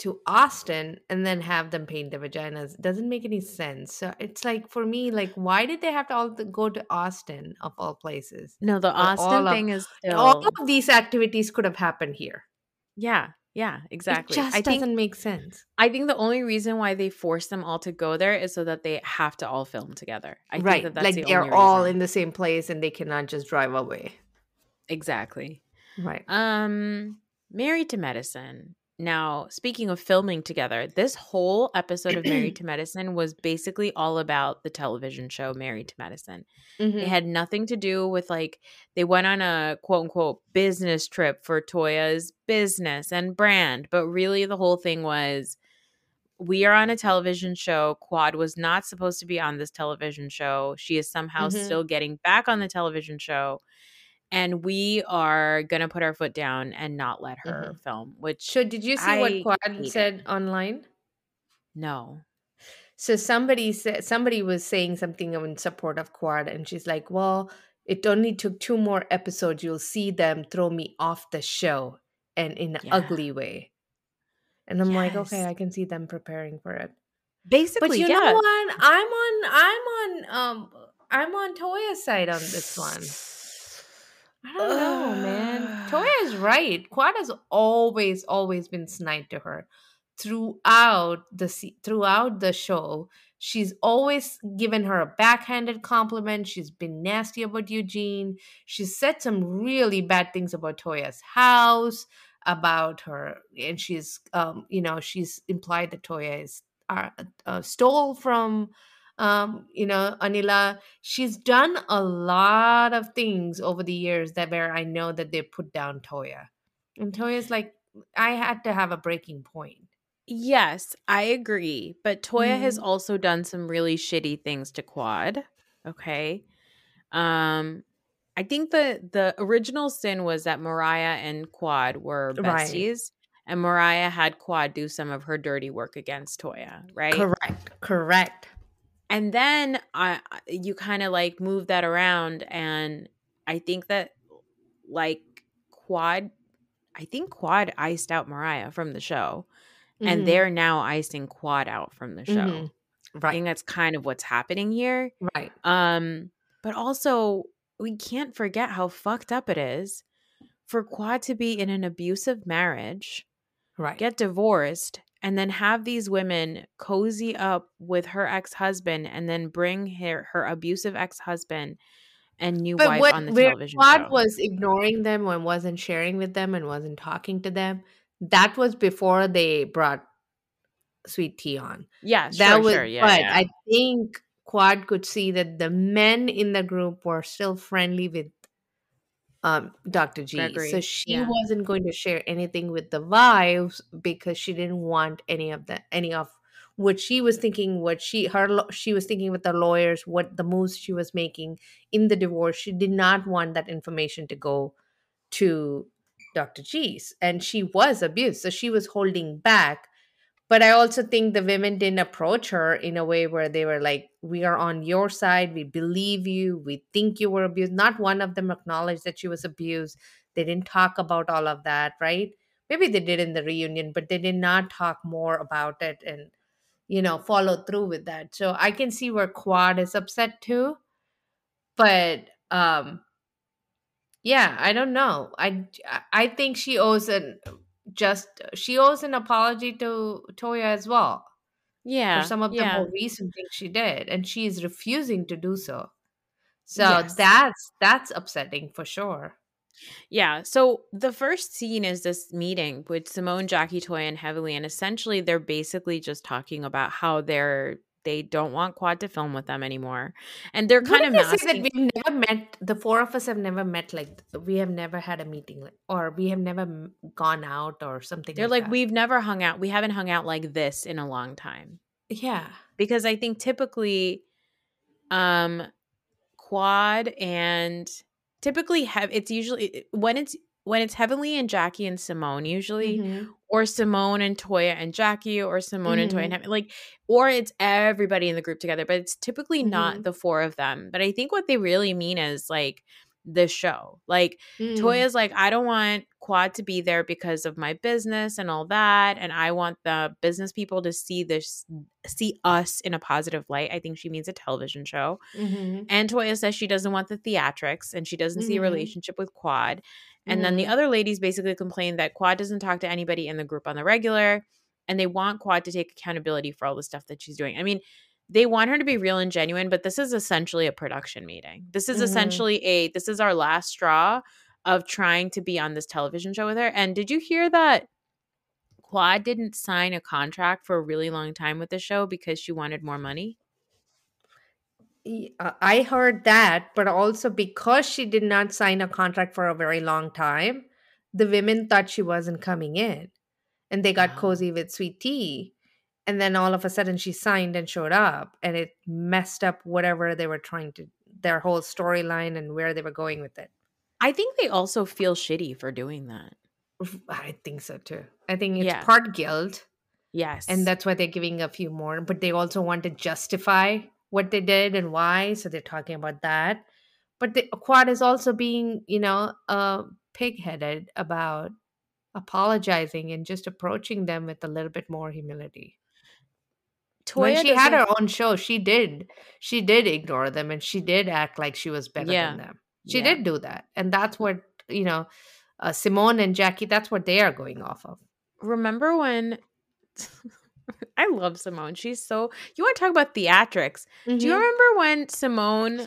to Austin and then have them paint their vaginas doesn't make any sense. So it's like for me, like why did they have to all to go to Austin of all places? No, the Austin of- thing is still All of these activities could have happened here. Yeah, yeah, exactly. It just I doesn't make sense. I think the only reason why they force them all to go there is so that they have to all film together. I right. think that that's like the they're only all reason. in the same place and they cannot just drive away. exactly. Right. Um, Married to Medicine. Now, speaking of filming together, this whole episode of Married [clears throat] to Medicine was basically all about the television show Married to Medicine. Mhm. It had nothing to do with like they went on a quote unquote business trip for Toya's business and brand, but really the whole thing was we are on a television show. Quad was not supposed to be on this television show. She is somehow Mhm. still getting back on the television show. And we are going to put our foot down and not let her film, which So did you see I what Quad said online? no. So somebody said somebody was saying something in support of Quad, and she's like, "Well, it only took two more episodes. You'll see them throw me off the show and in an Yeah. ugly way. And I'm like, okay, I can see them preparing for it. Basically, But you yeah. know what? I'm on I'm on um I'm on Toya's side on this one. I don't know, man. Toya is right. Quad has always, always been snide to her throughout the throughout the show. She's always given her a backhanded compliment. She's been nasty about Eugene. She's said some really bad things about Toya's house, about her, and she's, um, you know, she's implied that Toya is uh, uh, stole from um you know anila she's done a lot of things over the years that where i know that they put down toya and toya's like i had to have a breaking point Yes, I agree. But Toya has Mhm. also done some really shitty things to Quad. Okay. Um I think the the original sin was that Mariah and Quad were Right. besties and Mariah had Quad do some of her dirty work against Toya, right? correct correct And then I you kind of like move that around and I think that like Quad I think Quad iced out Mariah from the show and Mhm. they're now icing Quad out from the show. Mhm. I think that's kind of what's happening here. right Um, but also we can't forget how fucked up it is for Quad to be in an abusive marriage, right get divorced, and then have these women cozy up with her ex-husband and then bring her her abusive ex-husband and new but wife what on the television Quad was ignoring them and wasn't sharing with them and wasn't talking to them that was before they brought sweet tea on yeah, that sure, was sure, yeah, but yeah. i think quad could see that the men in the group were still friendly with um dr g Gregory, so she yeah. wasn't going to share anything with the wives because she didn't want any of the any of what she was thinking what she her she was thinking with the lawyers what the moves she was making in the divorce she did not want that information to go to dr g's and she was abused so she was holding back but I also think the women didn't approach her in a way where they were like, "We are on your side. We believe you. We think you were abused." Not one of them acknowledged that she was abused. They didn't talk about all of that, right? Maybe they did in the reunion, but they did not talk more about it and you know follow through with that. So I can see where Quad is upset too, but um, yeah, I don't know. I I think she owes an just she owes an apology to Toya as well yeah, for some of the yeah. more recent things she did, and she is refusing to do so. So Yes. that's that's upsetting for sure. Yeah. So the first scene is this meeting with Simone, Jackie Toy, and Heavenly, and essentially they're basically just talking about how they're they don't want Quad to film with them anymore, and they're kind of they say masking. that we've never met. The four of us have never met. Like we have never had a meeting, like, or we have never gone out or something. They're like, that. we've never hung out. We haven't hung out like this in a long time. yeah, Because I think typically, um, Quad and typically have it's usually when it's when it's Heavenly and Jackie and Simone usually, Mhm. or Simone and Toya and Jackie, or Simone and Toya and Mhm. Heaven, like, or it's everybody in the group together, but it's typically not Mhm. the four of them. But I think what they really mean is like the show. Like Mm. Toya's like, I don't want Quad to be there because of my business and all that, and I want the business people to see this, see us in a positive light. I think she means a television show. Mhm. And Toya says she doesn't want the theatrics and she doesn't see a Mhm. relationship with Quad. And then the Mhm. other ladies basically complain that Quad doesn't talk to anybody in the group on the regular and they want Quad to take accountability for all the stuff that she's doing. I mean, they want her to be real and genuine, but this is essentially a production meeting. This is Mhm. essentially a this is our last straw of trying to be on this television show with her. And did you hear that Quad didn't sign a contract for a really long time with the show because she wanted more money? Uh, I heard that, but also because she did not sign a contract for a very long time, the women thought she wasn't coming in. And they got Oh. cozy with sweet tea. And then all of a sudden she signed and showed up, and it messed up whatever they were trying to, their whole storyline and where they were going with it. I think they also feel shitty for doing that. I think so too. I think it's Yeah. part guilt, Yes. and that's why they're giving a few more, but they also want to justify what they did and why. So they're talking about that. but the quad is also being you know uh pig-headed about apologizing and just approaching them with a little bit more humility when she had her own show she did she did ignore them and she did act like she was better Yeah. than them she Yeah. did do that and that's what you know uh, simone and jackie that's what they are going off of remember when [laughs] [laughs] I love Simone. She's so you want to talk about theatrics. Do you Mhm. remember when Simone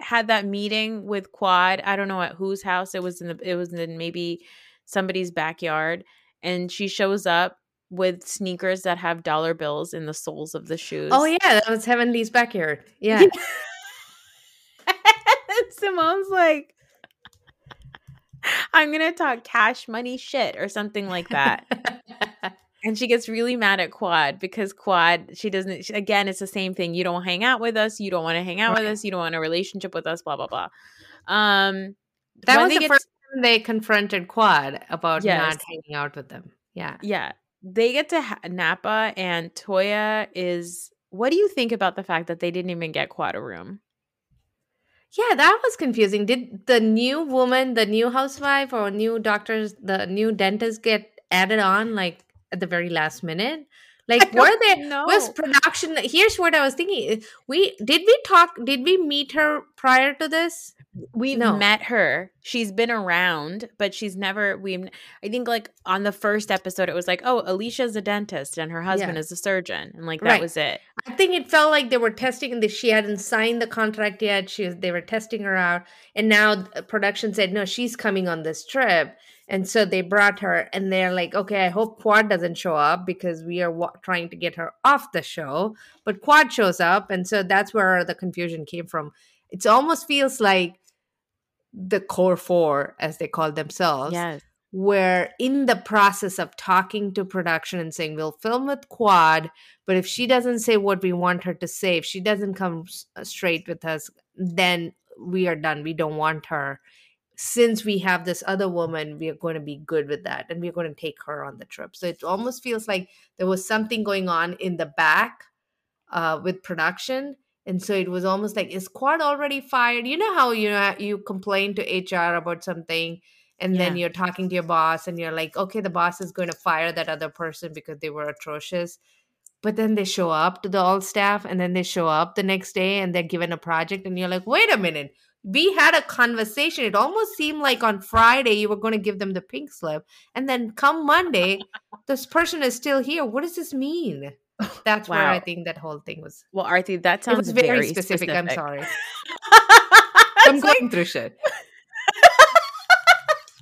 had that meeting with Quad? I don't know at whose house it was in the it was in maybe somebody's backyard and she shows up with sneakers that have dollar bills in the soles of the shoes. oh yeah that was heavenly's backyard yeah [laughs] Simone's like I'm going to talk cash money shit or something like that. [laughs] And she gets really mad at Quad because Quad, she doesn't, she- again, it's the same thing. You don't hang out with us. You don't want to hang out with us. You don't want a relationship with us, blah, blah, blah. Um, that was the first time they confronted quad about Yes. not hanging out with them yeah yeah, they get to ha- Napa and Toya is, what do you think about the fact that they didn't even get Quad a room? Yeah, that was confusing. Did the new woman, the new housewife, or new doctors, the new dentist get added on like at the very last minute? [laughs] Like, were there was production? Here's what I was thinking: we did we talk? Did we meet her prior to this? We've No. met her. She's been around, but she's never. We, I think, like on the first episode, it was like, oh, Alicia's a dentist and her husband Yeah. is a surgeon, and like that Right. was it. I think it felt like they were testing that she hadn't signed the contract yet. She was, they were testing her out, and now uh, production said no, she's coming on this trip, and so they brought her, and they're like, okay, I hope Quad doesn't show up because we are wa- trying to get her off the show, but Quad shows up, and so that's where the confusion came from. It almost feels like the core four, as they call themselves, Yes. we're in the process of talking to production and saying we'll film with quad but if she doesn't say what we want her to say if she doesn't come s- straight with us then we are done we don't want her since we have this other woman we are going to be good with that and we're going to take her on the trip. So it almost feels like there was something going on in the back uh, with production and so it was almost like is quad already fired? You know how you know you complain to hr about something and then you're talking to your boss and you're like okay the boss is going to fire that other person because they were atrocious. But then they show up to the all staff and then they show up the next day and they're given a project and you're like wait a minute we had a conversation. It almost seemed like on friday you were going to give them the pink slip and then come monday [laughs] this person is still here. What does this mean? [laughs] That's where i think that whole thing was Well, Aarti, that it sounds was very, very, specific. i'm sorry. [laughs] I'm was like, going through shit.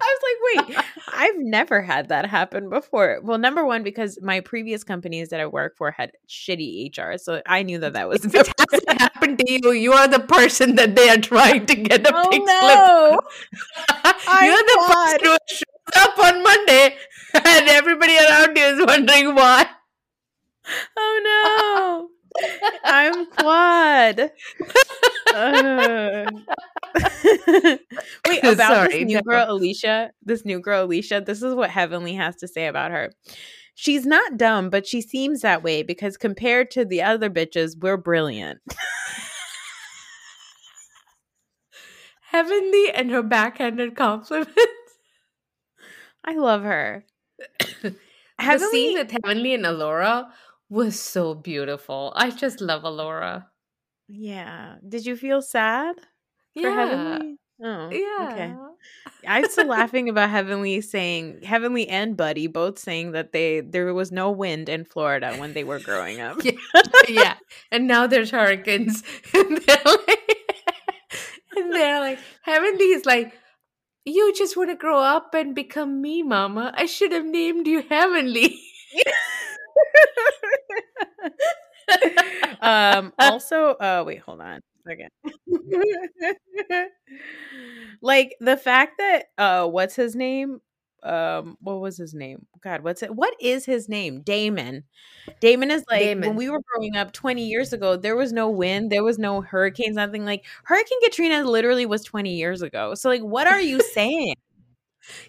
I was like, wait, I've never had that happen before. Well, number one, because my previous companies that I work for had shitty HR, so I knew that that was. if [laughs] it hasn't happened to you you are the person that they are trying to get a Oh, pink no. slip [laughs] you're the glad. person who shows up on monday [laughs] and everybody around you is wondering why oh no, I'm quad. [laughs] Wait, [laughs] about Sorry, this new no. girl Alicia, this new girl Alicia, this is what Heavenly has to say about her. She's not dumb, but she seems that way because compared to the other bitches, we're brilliant. [laughs] heavenly and her backhanded compliments I love her. [coughs] the Heavenly, scene with heavenly and alora was so beautiful i just love alora yeah. Did you feel sad for Heavenly? Oh, yeah Okay. I'm still [laughs] laughing about Heavenly saying Heavenly and Buddy both saying that they there was no wind in Florida when they were growing up. yeah, yeah. And now there's hurricanes, [laughs] and they're like, and they're like, Heavenly's like, you just want to grow up and become me, Mama. I should have named you Heavenly. [laughs] [laughs] um also uh wait hold on again [laughs] like the fact that uh what's his name? Um what was his name? God what's it what is his name? Damon. Damon is like when we were growing up 20 years ago there was no wind there was no hurricanes nothing like hurricane katrina literally was 20 years ago. So like what are you saying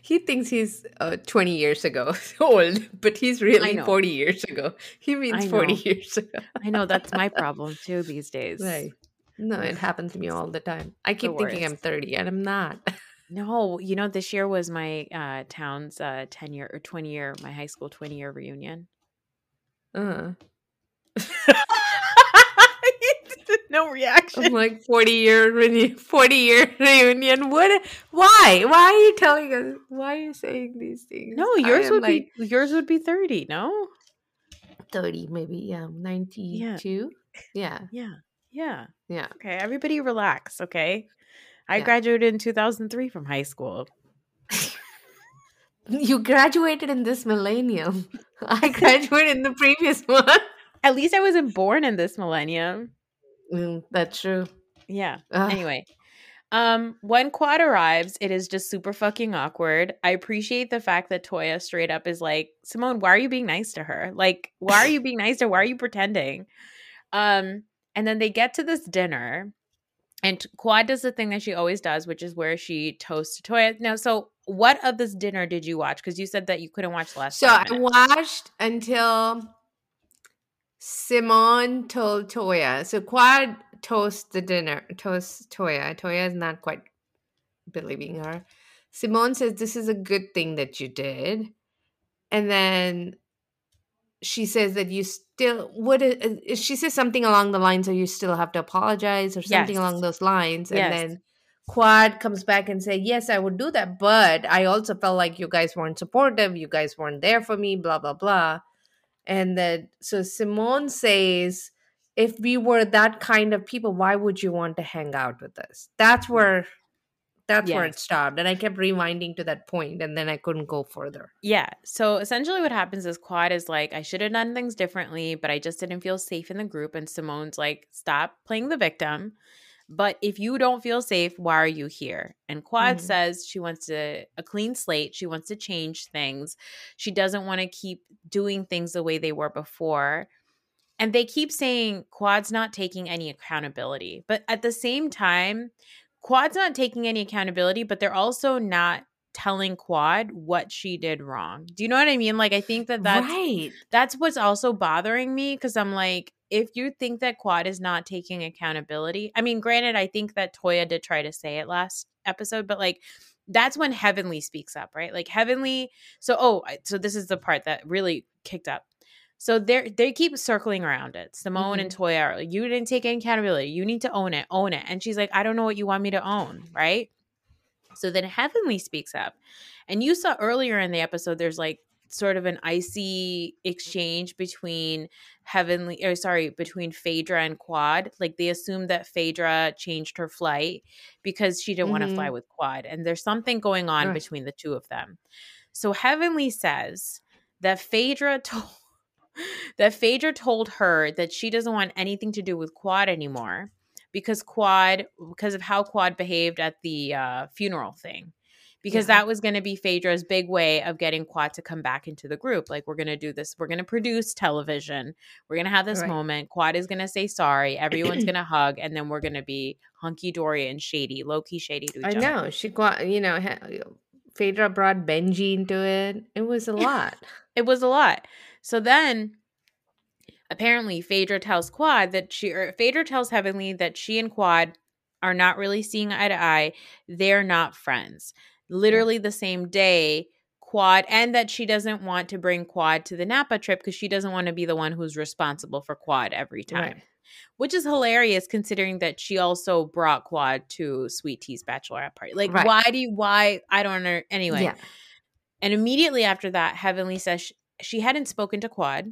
He thinks he's uh, 20 years ago [laughs] old, but he's really 40 years ago. He means 40 years ago. i know that's my [laughs] problem too these days Right. No, it happens to me all the time. I keep thinking I'm 30 and I'm not. No, you know, this year was my uh, town's uh, 10 year or 20 year, my high school 20 year reunion. Uh, [laughs] [laughs] no reaction. I'm like 40 year reunion, 40 year [laughs] reunion. What? Why? Why are you telling us? Why are you saying these things? No, yours would like be yours would be 30, no? 30, maybe. Yeah, 92. Yeah, Yeah. Yeah. yeah. Okay, everybody relax, okay? I Yeah. graduated in 2003 from high school. [laughs] You graduated in this millennium. I graduated in the previous one. At least I wasn't born in this millennium. Mm, that's true. Yeah. Ugh. Anyway, um, when Quad arrives, it is just super fucking awkward. I appreciate the fact that Toya straight up is like, Simone, why are you being nice to her? Like, why are you being nice to her? Why are you pretending? Um, and then they get to this dinner, and Quad does the thing that she always does, which is where she toasts to Toya. Now, so what of this dinner did you watch? Because you said that you couldn't watch the last. So I watched until Simone told Toya. So Quad toast the dinner, toasts Toya. Toya is not quite believing her. Simone says, This is a good thing that you did. And then she says that you still what is, she says something along the lines of you still have to apologize or something Yes. along those lines and Yes. then quad comes back and say yes i would do that but i also felt like you guys weren't supportive you guys weren't there for me blah blah blah and then so simone says if we were that kind of people why would you want to hang out with us that's where that's where it stopped and i kept rewinding to that point and then i couldn't go further Yeah. So essentially, what happens is Quad is like, I should have done things differently, but I just didn't feel safe in the group. And Simone's like, stop playing the victim. But if you don't feel safe, why are you here? And Quad Mhm. says she wants to a clean slate. She wants to change things. She doesn't want to keep doing things the way they were before. And they keep saying Quad's not taking any accountability. But at the same time, Quad's not taking any accountability, but they're also not telling Quad what she did wrong. Do you know what I mean? Like I think that that's right that's what's also bothering me because I'm like, if you think that Quad is not taking accountability, I mean, granted, I think that Toya did try to say it last episode, but like that's when Heavenly speaks up, right? Like Heavenly. So, oh, so this is the part that really kicked up. So they they keep circling around it. Simone and mm-hmm. Toya are like, you didn't take any accountability. You need to own it, own it. And she's like, I don't know what you want me to own, right? So then Heavenly speaks up. And you saw earlier in the episode, there's like sort of an icy exchange between Heavenly, or sorry, between Phaedra and Quad. Like they assumed that Phaedra changed her flight because she didn't want to fly with Quad. And there's something going on Right. between the two of them. So Heavenly says that Phaedra [laughs] told that Phaedra told her that she doesn't want anything to do with Quad anymore because Quad because of how Quad behaved at the uh, funeral thing. Because Yeah. that was going to be Phaedra's big way of getting Quad to come back into the group. Like, we're going to do this. We're going to produce television. We're going to have this Right. moment. Quad is going to say sorry. Everyone's [clears throat] going to hug. And then we're going to be hunky dory and shady, low key shady to each I other. know she you know Phaedra brought Benji into it. It was a lot. It was a lot. So then apparently Phaedra tells Quad that she or Phaedra tells Heavenly that she and Quad are not really seeing eye to eye. They're not friends. Literally the same day, Quad and that she doesn't want to bring Quad to the Napa trip because she doesn't want to be the one who's responsible for Quad every time. Right. Which is hilarious considering that she also brought Quad to Sweet Tea's bachelorette party. Like, Right. why do you, why? I don't know. Anyway. Yeah. And immediately after that, Heavenly says she, she hadn't spoken to Quad,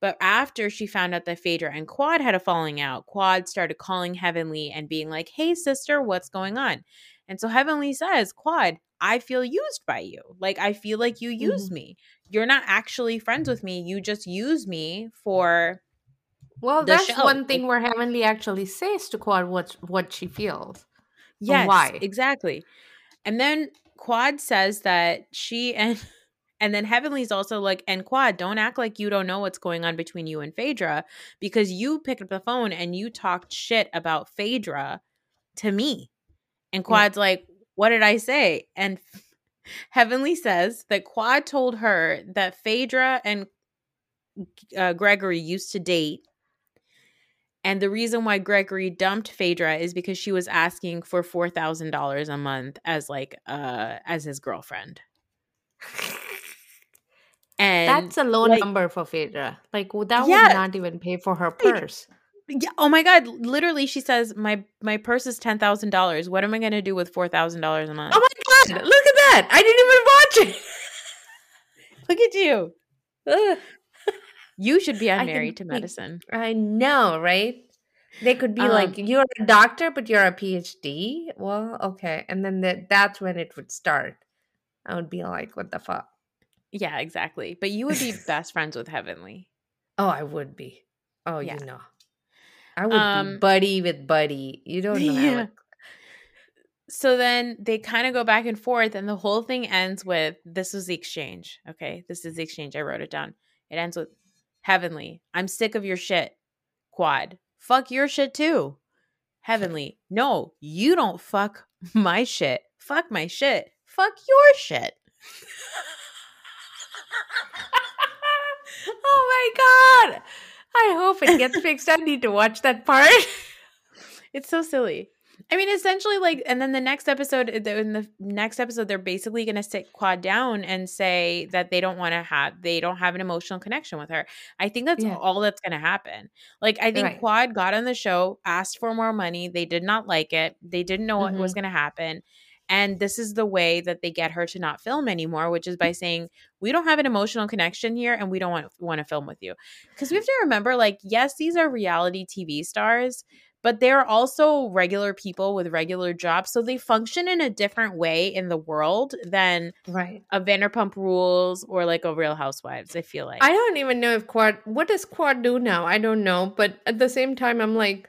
but after she found out that Phaedra and Quad had a falling out, Quad started calling Heavenly and being like, "Hey, sister, what's going on?" And so Heavenly says, "Quad, I feel used by you. Like I feel like you use mm-hmm. me. You're not actually friends with me. You just use me for." Well, that's show. one thing where Heavenly actually says to Quad what what she feels. Yes, why? exactly. And then Quad says that she and [laughs] and then Heavenly's also like, and Quad, don't act like you don't know what's going on between you and Phaedra because you picked up the phone and you talked shit about Phaedra to me. And Quad's like, what did I say? And [laughs] Heavenly says that Quad told her that Phaedra and uh, Gregory used to date And the reason why Gregory dumped Phaedra is because she was asking for four thousand dollars a month as like uh as his girlfriend. [laughs] And That's a low like, number for Phaedra. Like that Yeah. would not even pay for her purse. Yeah, oh my god, literally she says my my purse is $10,000. What am I going to do with $4,000 a month? Oh my god! Look at that! I didn't even watch it. [laughs] Look at you. Ugh. You should be I on Married to Medicine. I know, right? They could be Um, like, you're a doctor, but you're a PhD. Well, okay, and then that that's when it would start. I would be like, what the fuck? Yeah, exactly. But you would be [laughs] best friends with Heavenly. Oh, I would be. Oh, Yeah. you know, I would be Um, buddy with buddy. You [laughs] don't know Yeah. So then they kind of go back and forth, and the whole thing ends with this was the exchange. Okay. This is the exchange. I wrote it down. It ends with Heavenly, I'm sick of your shit. Quad, fuck your shit too. Heavenly, no, you don't fuck my shit. Fuck my shit. Fuck your shit. [laughs] oh my god! I hope it gets [laughs] fixed. I need to watch that part. [laughs] It's so silly. I mean, essentially, like, and then the next episode, in the next episode, they're basically going to sit Quad down and say that they don't want to have, they don't have an emotional connection with her. I think that's Yeah. all that's going to happen. Like, I think Right. Quad got on the show, asked for more money. They did not like it. They didn't know what Mm-hmm. was going to happen. And this is the way that they get her to not film anymore, which is by mm. saying, we don't have an emotional connection here and we don't want, want to film with you. Because we have to remember, like, yes, these are reality TV stars, but they're also regular people with regular jobs. So they function in a different way in the world than right. a Vanderpump Rules or like a Real Housewives, I feel like. I don't even know if Quad. What does Quad do now? I don't know. But at the same time, I'm like,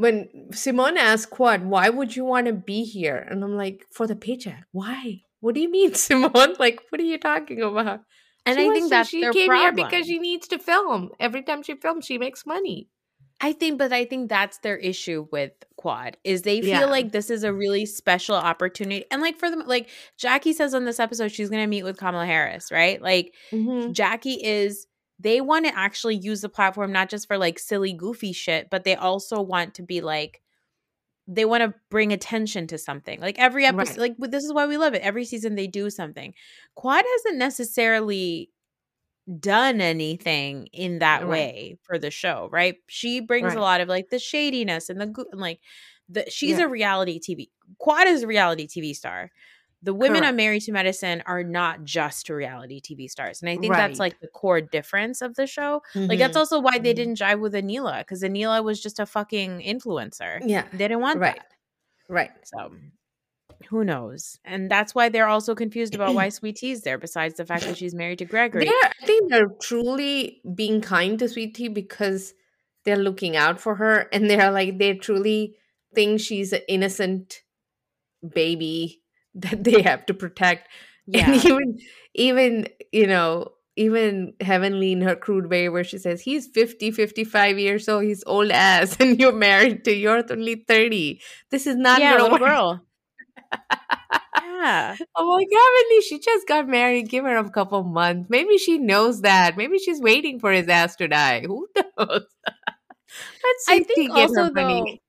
when Simone asked Quad, "Why would you want to be here?" and I'm like, "For the paycheck." Why? What do you mean, [laughs] Simone? Like, what are you talking about? and She I think that's she their came problem. here because she needs to film. Every time she films, she makes money. I think, but I think that's their issue with Quad is they feel Yeah. like this is a really special opportunity. And like for them, like Jackie says on this episode, she's going to meet with Kamala Harris, right? Like Mm-hmm. Jackie is they want to actually use the platform not just for like silly goofy shit, but they also want to be like they want to bring attention to something. Like every episode Right. like this is why we love it. Every season they do something. Quad hasn't necessarily done anything in that Right. way for the show, right? She brings Right. a lot of like the shadiness and the and like the she's Yeah. a reality TV. Quad is a reality TV star. The women on Correct. Married to Medicine are not just reality TV stars. And I think that's like the core difference of the show. Like that's Mhm. also why they Mhm. didn't jive with Anila because Anila was just a fucking influencer. Yeah. They didn't want Right. that. Right. So who knows? And that's why they're also confused about why [clears throat] Sweet Tea's there, besides the fact that she's married to Gregory. They're, I think they're truly being kind to Sweet Tea because they're looking out for her and they're like they truly think she's an innocent baby [laughs] that they have to protect. Yeah. And even even, you know, even Heavenly in her crude way where she says he's 50, 55 years old, he's old ass, [laughs] and you're married to you're only 30. This is not yeah, little girl. yeah. [laughs] I'm like, Heavenly, she just got married. Give her a couple months. Maybe she knows that. Maybe she's waiting for his ass to die. Who knows? Let's see I think also her money.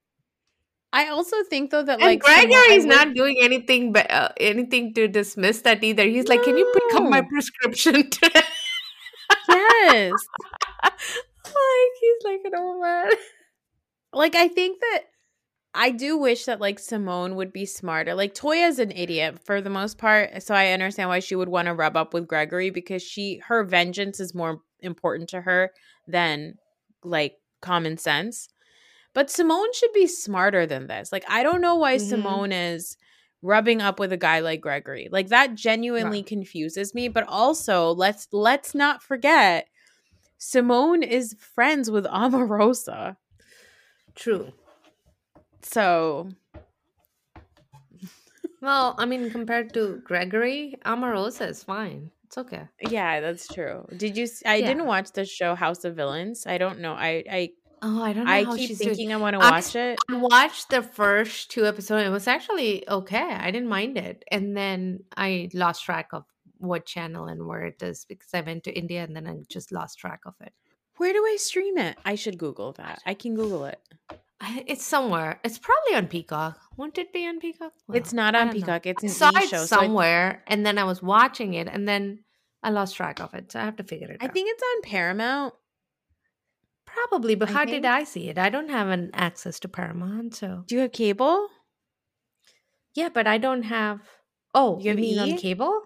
I also think though that And like Gregory's would- not doing anything, but uh, anything to dismiss that either. He's like, "Can you pick up my No. prescription?" [laughs] yes. [laughs] like he's like an old man. like I think that I do wish that like Simone would be smarter. Like Toya's an idiot for the most part, so I understand why she would want to rub up with Gregory because she her vengeance is more important to her than like common sense. But Simone should be smarter than this. Like I don't know why Mhm. Simone is rubbing up with a guy like Gregory. Like that genuinely Right. confuses me, but also let's let's not forget Simone is friends with Omarosa. True. So Well, I mean, compared to Gregory, Omarosa is fine. It's okay. yeah, that's true. Did you? I Yeah. didn't watch the show House of Villains. I don't know. I I Oh, I don't know I how keep she's thinking doing. I want to watch s- it. I watched the first two episodes. It was actually okay. I didn't mind it. And then I lost track of what channel and where it is because I went to India and then I just lost track of it. Where do I stream it? I should Google that. I can Google it. I- It's somewhere. It's probably on Peacock. Won't it be on Peacock? It's not on don't know. Peacock. It's I saw e it show. so I- somewhere, and then I was watching it, and then I lost track of it. So I have to figure it I out. I think it's on Paramount. Probably, but I how think- did I see it? I don't have an access to Paramount, so Do you have cable? yeah, but I don't have. Oh, You you have mean on cable?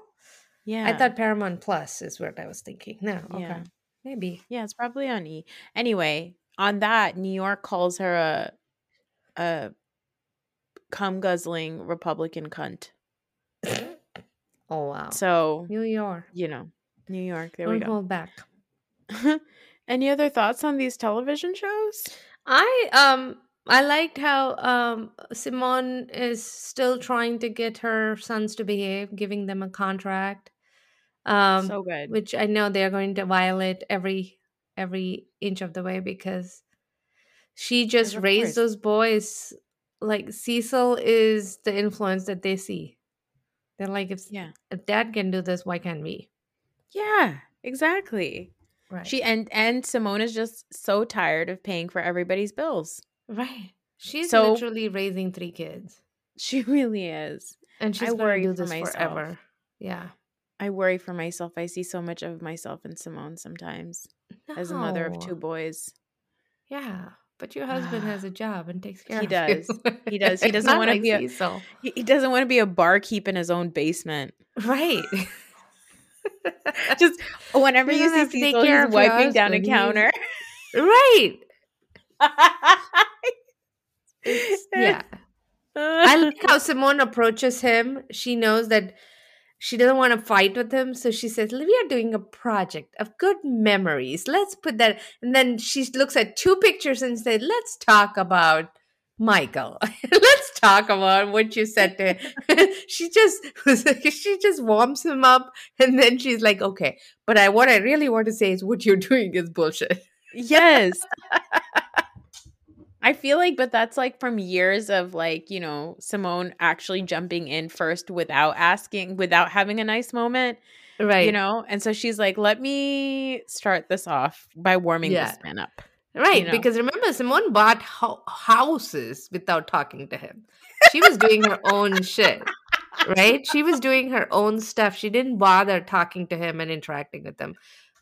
Yeah. I thought Paramount Plus is what I was thinking. No, okay, Yeah. maybe. Yeah, it's probably on E. Anyway, on that, New York calls her a a cum guzzling Republican cunt. Oh wow. So New York. you know, New York. There Don't we go. hold back. [laughs] Any other thoughts on these television shows? I um I liked how um Simone is still trying to get her sons to behave, giving them a contract. Um so good. which I know they're going to violate every every inch of the way because she just raised course. those boys like Cecil is the influence that they see. They're like if yeah. if dad can do this, why can't we? Yeah, exactly. Right. She and and Simone is just so tired of paying for everybody's bills. right. She's So- literally raising three kids. She really is. And she's I gonna worry do for this myself. forever. Yeah. I worry for myself. I see so much of myself in Simone sometimes as a mother of two boys. Yeah, but your husband has a [sighs] job and takes care He of [laughs] you. does. He does. He [laughs] doesn't wanna like be a- Cecil. He doesn't want to be a barkeep in his own basement. right. [laughs] [laughs] Just whenever You you see to take Cecil, he's wiping down a counter. right. [laughs] Yeah. I like how Simone approaches him. She knows that she doesn't want to fight with him. So she says, We are doing a project of good memories. Let's put that. And then she looks at two pictures and said, Let's talk about Michael. [laughs] Let's talk about what you said to him. [laughs] she just she just warms him up and then she's like, Okay, but I what I really want to say is what you're [laughs] doing is bullshit. yes. I feel like, but that's like from years of like, you know, Simone actually jumping in first without asking, without having a nice moment, Right. you know? And so she's like, let me start this off by warming Yeah. this man up. Right, know? because remember, Simone bought ho- houses without talking to him. She was doing her own shit, right? She was doing her own stuff. She didn't bother talking to him and interacting with him.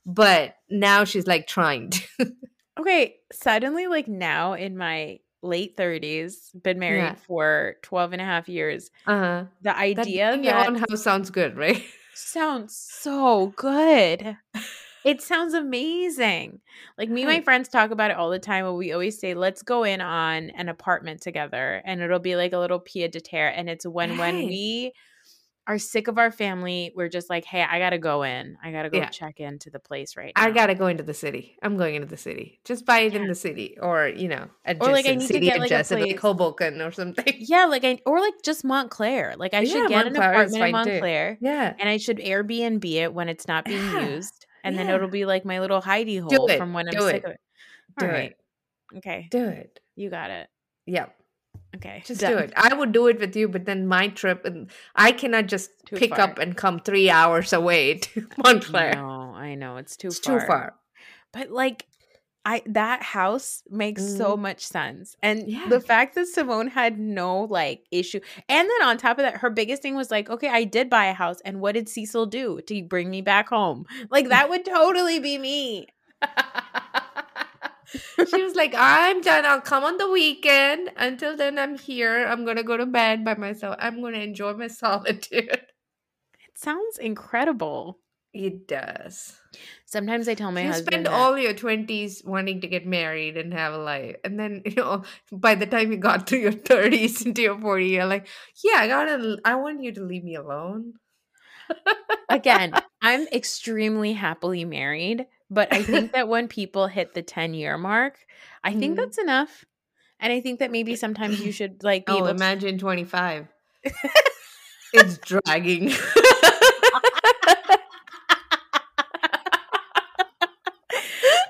But now she's like trying to. Okay, suddenly, like now in my late 30s, been married Yeah. for 12 and a half years, Uh-huh. the That idea your that own house sounds good, right? sounds so good. [laughs] It sounds amazing. Like me and my friends talk about it all the time. Where we always say, "Let's go in on an apartment together," and it'll be like a little pied de terre. And it's when when we are sick of our family, we're just like, "Hey, I gotta go in. I gotta go Yeah. check into the place right now. I gotta go into the city. I'm going into the city. Just buy it in the city, or you know, adjacent Or, like, I need to city get, like, a adjacent, like Hoboken or something. Yeah, like I or like just Montclair. Like I Yeah, should get an Montclair is apartment in fine, too. Montclair, Yeah, and I should Airbnb it when it's not being Yeah, used, and then it'll be like my little hidey hole it, from when I'm do sick it, of it. do All it. right. Okay. do it. You got it. Yep. Okay. Just done. do it. I would do it with you, but then my trip and I cannot just Too pick far. up and come three hours away [laughs] to Montclair. No, I know it's too it's far. too far. But like I that house makes so much sense. And Mm-hmm. Yeah. the fact that Simone had no like issue. And then on top of that, her biggest thing was like, okay, I did buy a house. And what did Cecil do to bring me back home? Like that would totally be me. she was like, I'm done. I'll come on the weekend. Until then, I'm here. I'm going to go to bed by myself. I'm going to enjoy my [laughs] solitude. It sounds incredible. It does. Sometimes I tell my you husband spend that- all your 20s wanting to get married and have a life. And then, you know, [laughs] by the time you got to your 30s into your 40s, you're like, yeah, I gotta, I want you to leave me alone. again, [laughs] I'm extremely happily married, but I think that when people hit the 10 year mark, I think Mhm. that's enough. And I think that maybe sometimes you should like be Oh, able to imagine 25. [laughs] it's dragging.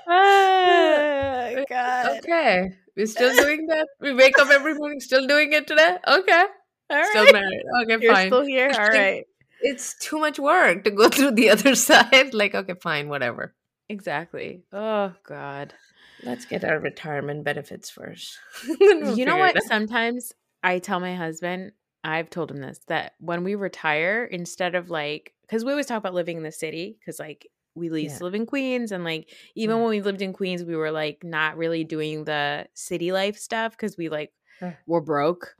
Oh, [laughs] God. okay. We're still doing that? We wake up every morning still doing it today? Okay. All right. Still married. Okay, You're fine. still here. All right. It's too much work to go [laughs] through the other [laughs] side. Like, okay, fine, whatever. exactly. Oh God. Let's get our retirement benefits first. you know what? Sometimes I tell my husband, I've told him this, that when we retire, instead of like, because we always talk about living in the city, because like we used Yeah. to live in Queens, and like even Yeah. when we lived in Queens, we were like not really doing the city life stuff because we like Right. were broke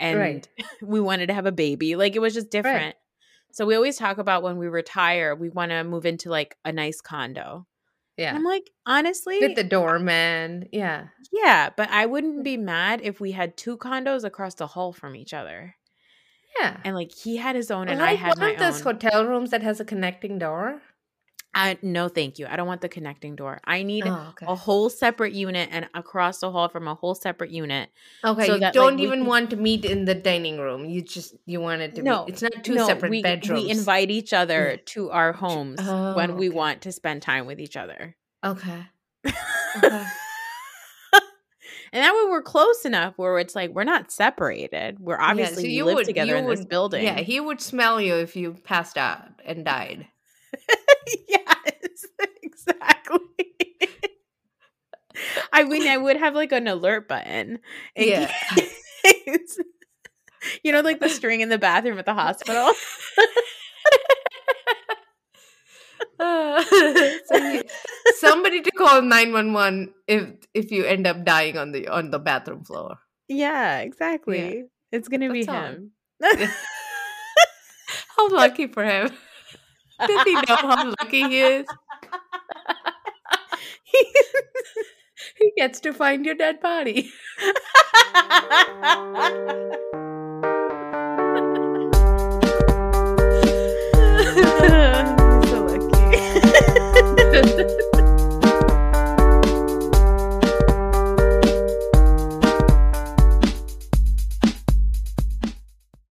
and Right. [laughs] we wanted to have a baby. Like it was just different. So we always talk about when we retire, we want to move into like a nice condo. Yeah. I'm like, honestly, With the doorman. Yeah. yeah, but I wouldn't be mad if we had two condos across the hall from each other. Yeah. And like he had his own and I like had one of those own. hotel rooms that has a connecting door. I no thank you. I don't want the connecting door. I need Oh, okay. a whole separate unit and across the hall from a whole separate unit. Okay, so you that, don't we even can- want to meet in the dining room. You just you want it to No, be. It's not two no, separate we, bedrooms. We invite each other mm. to our homes Oh, when we want to spend time with each other. Okay. Okay. [laughs] and that way we're close enough where it's like we're not separated. We're Yeah, obviously so you live would- together you in this would- building. Yeah, he would smell you if you passed out and died. [laughs] yes, [laughs] exactly. I mean, I would have like an alert button. Yeah. case- [laughs] you know, like the string in the bathroom at the hospital. Uh, so somebody to call nine one one if if you end up dying on the on the bathroom floor. yeah, exactly. It's gonna be That's all. him. How lucky for him! Does he know how lucky he is? he, [laughs] he gets to find your dead body. [laughs] so lucky. [laughs]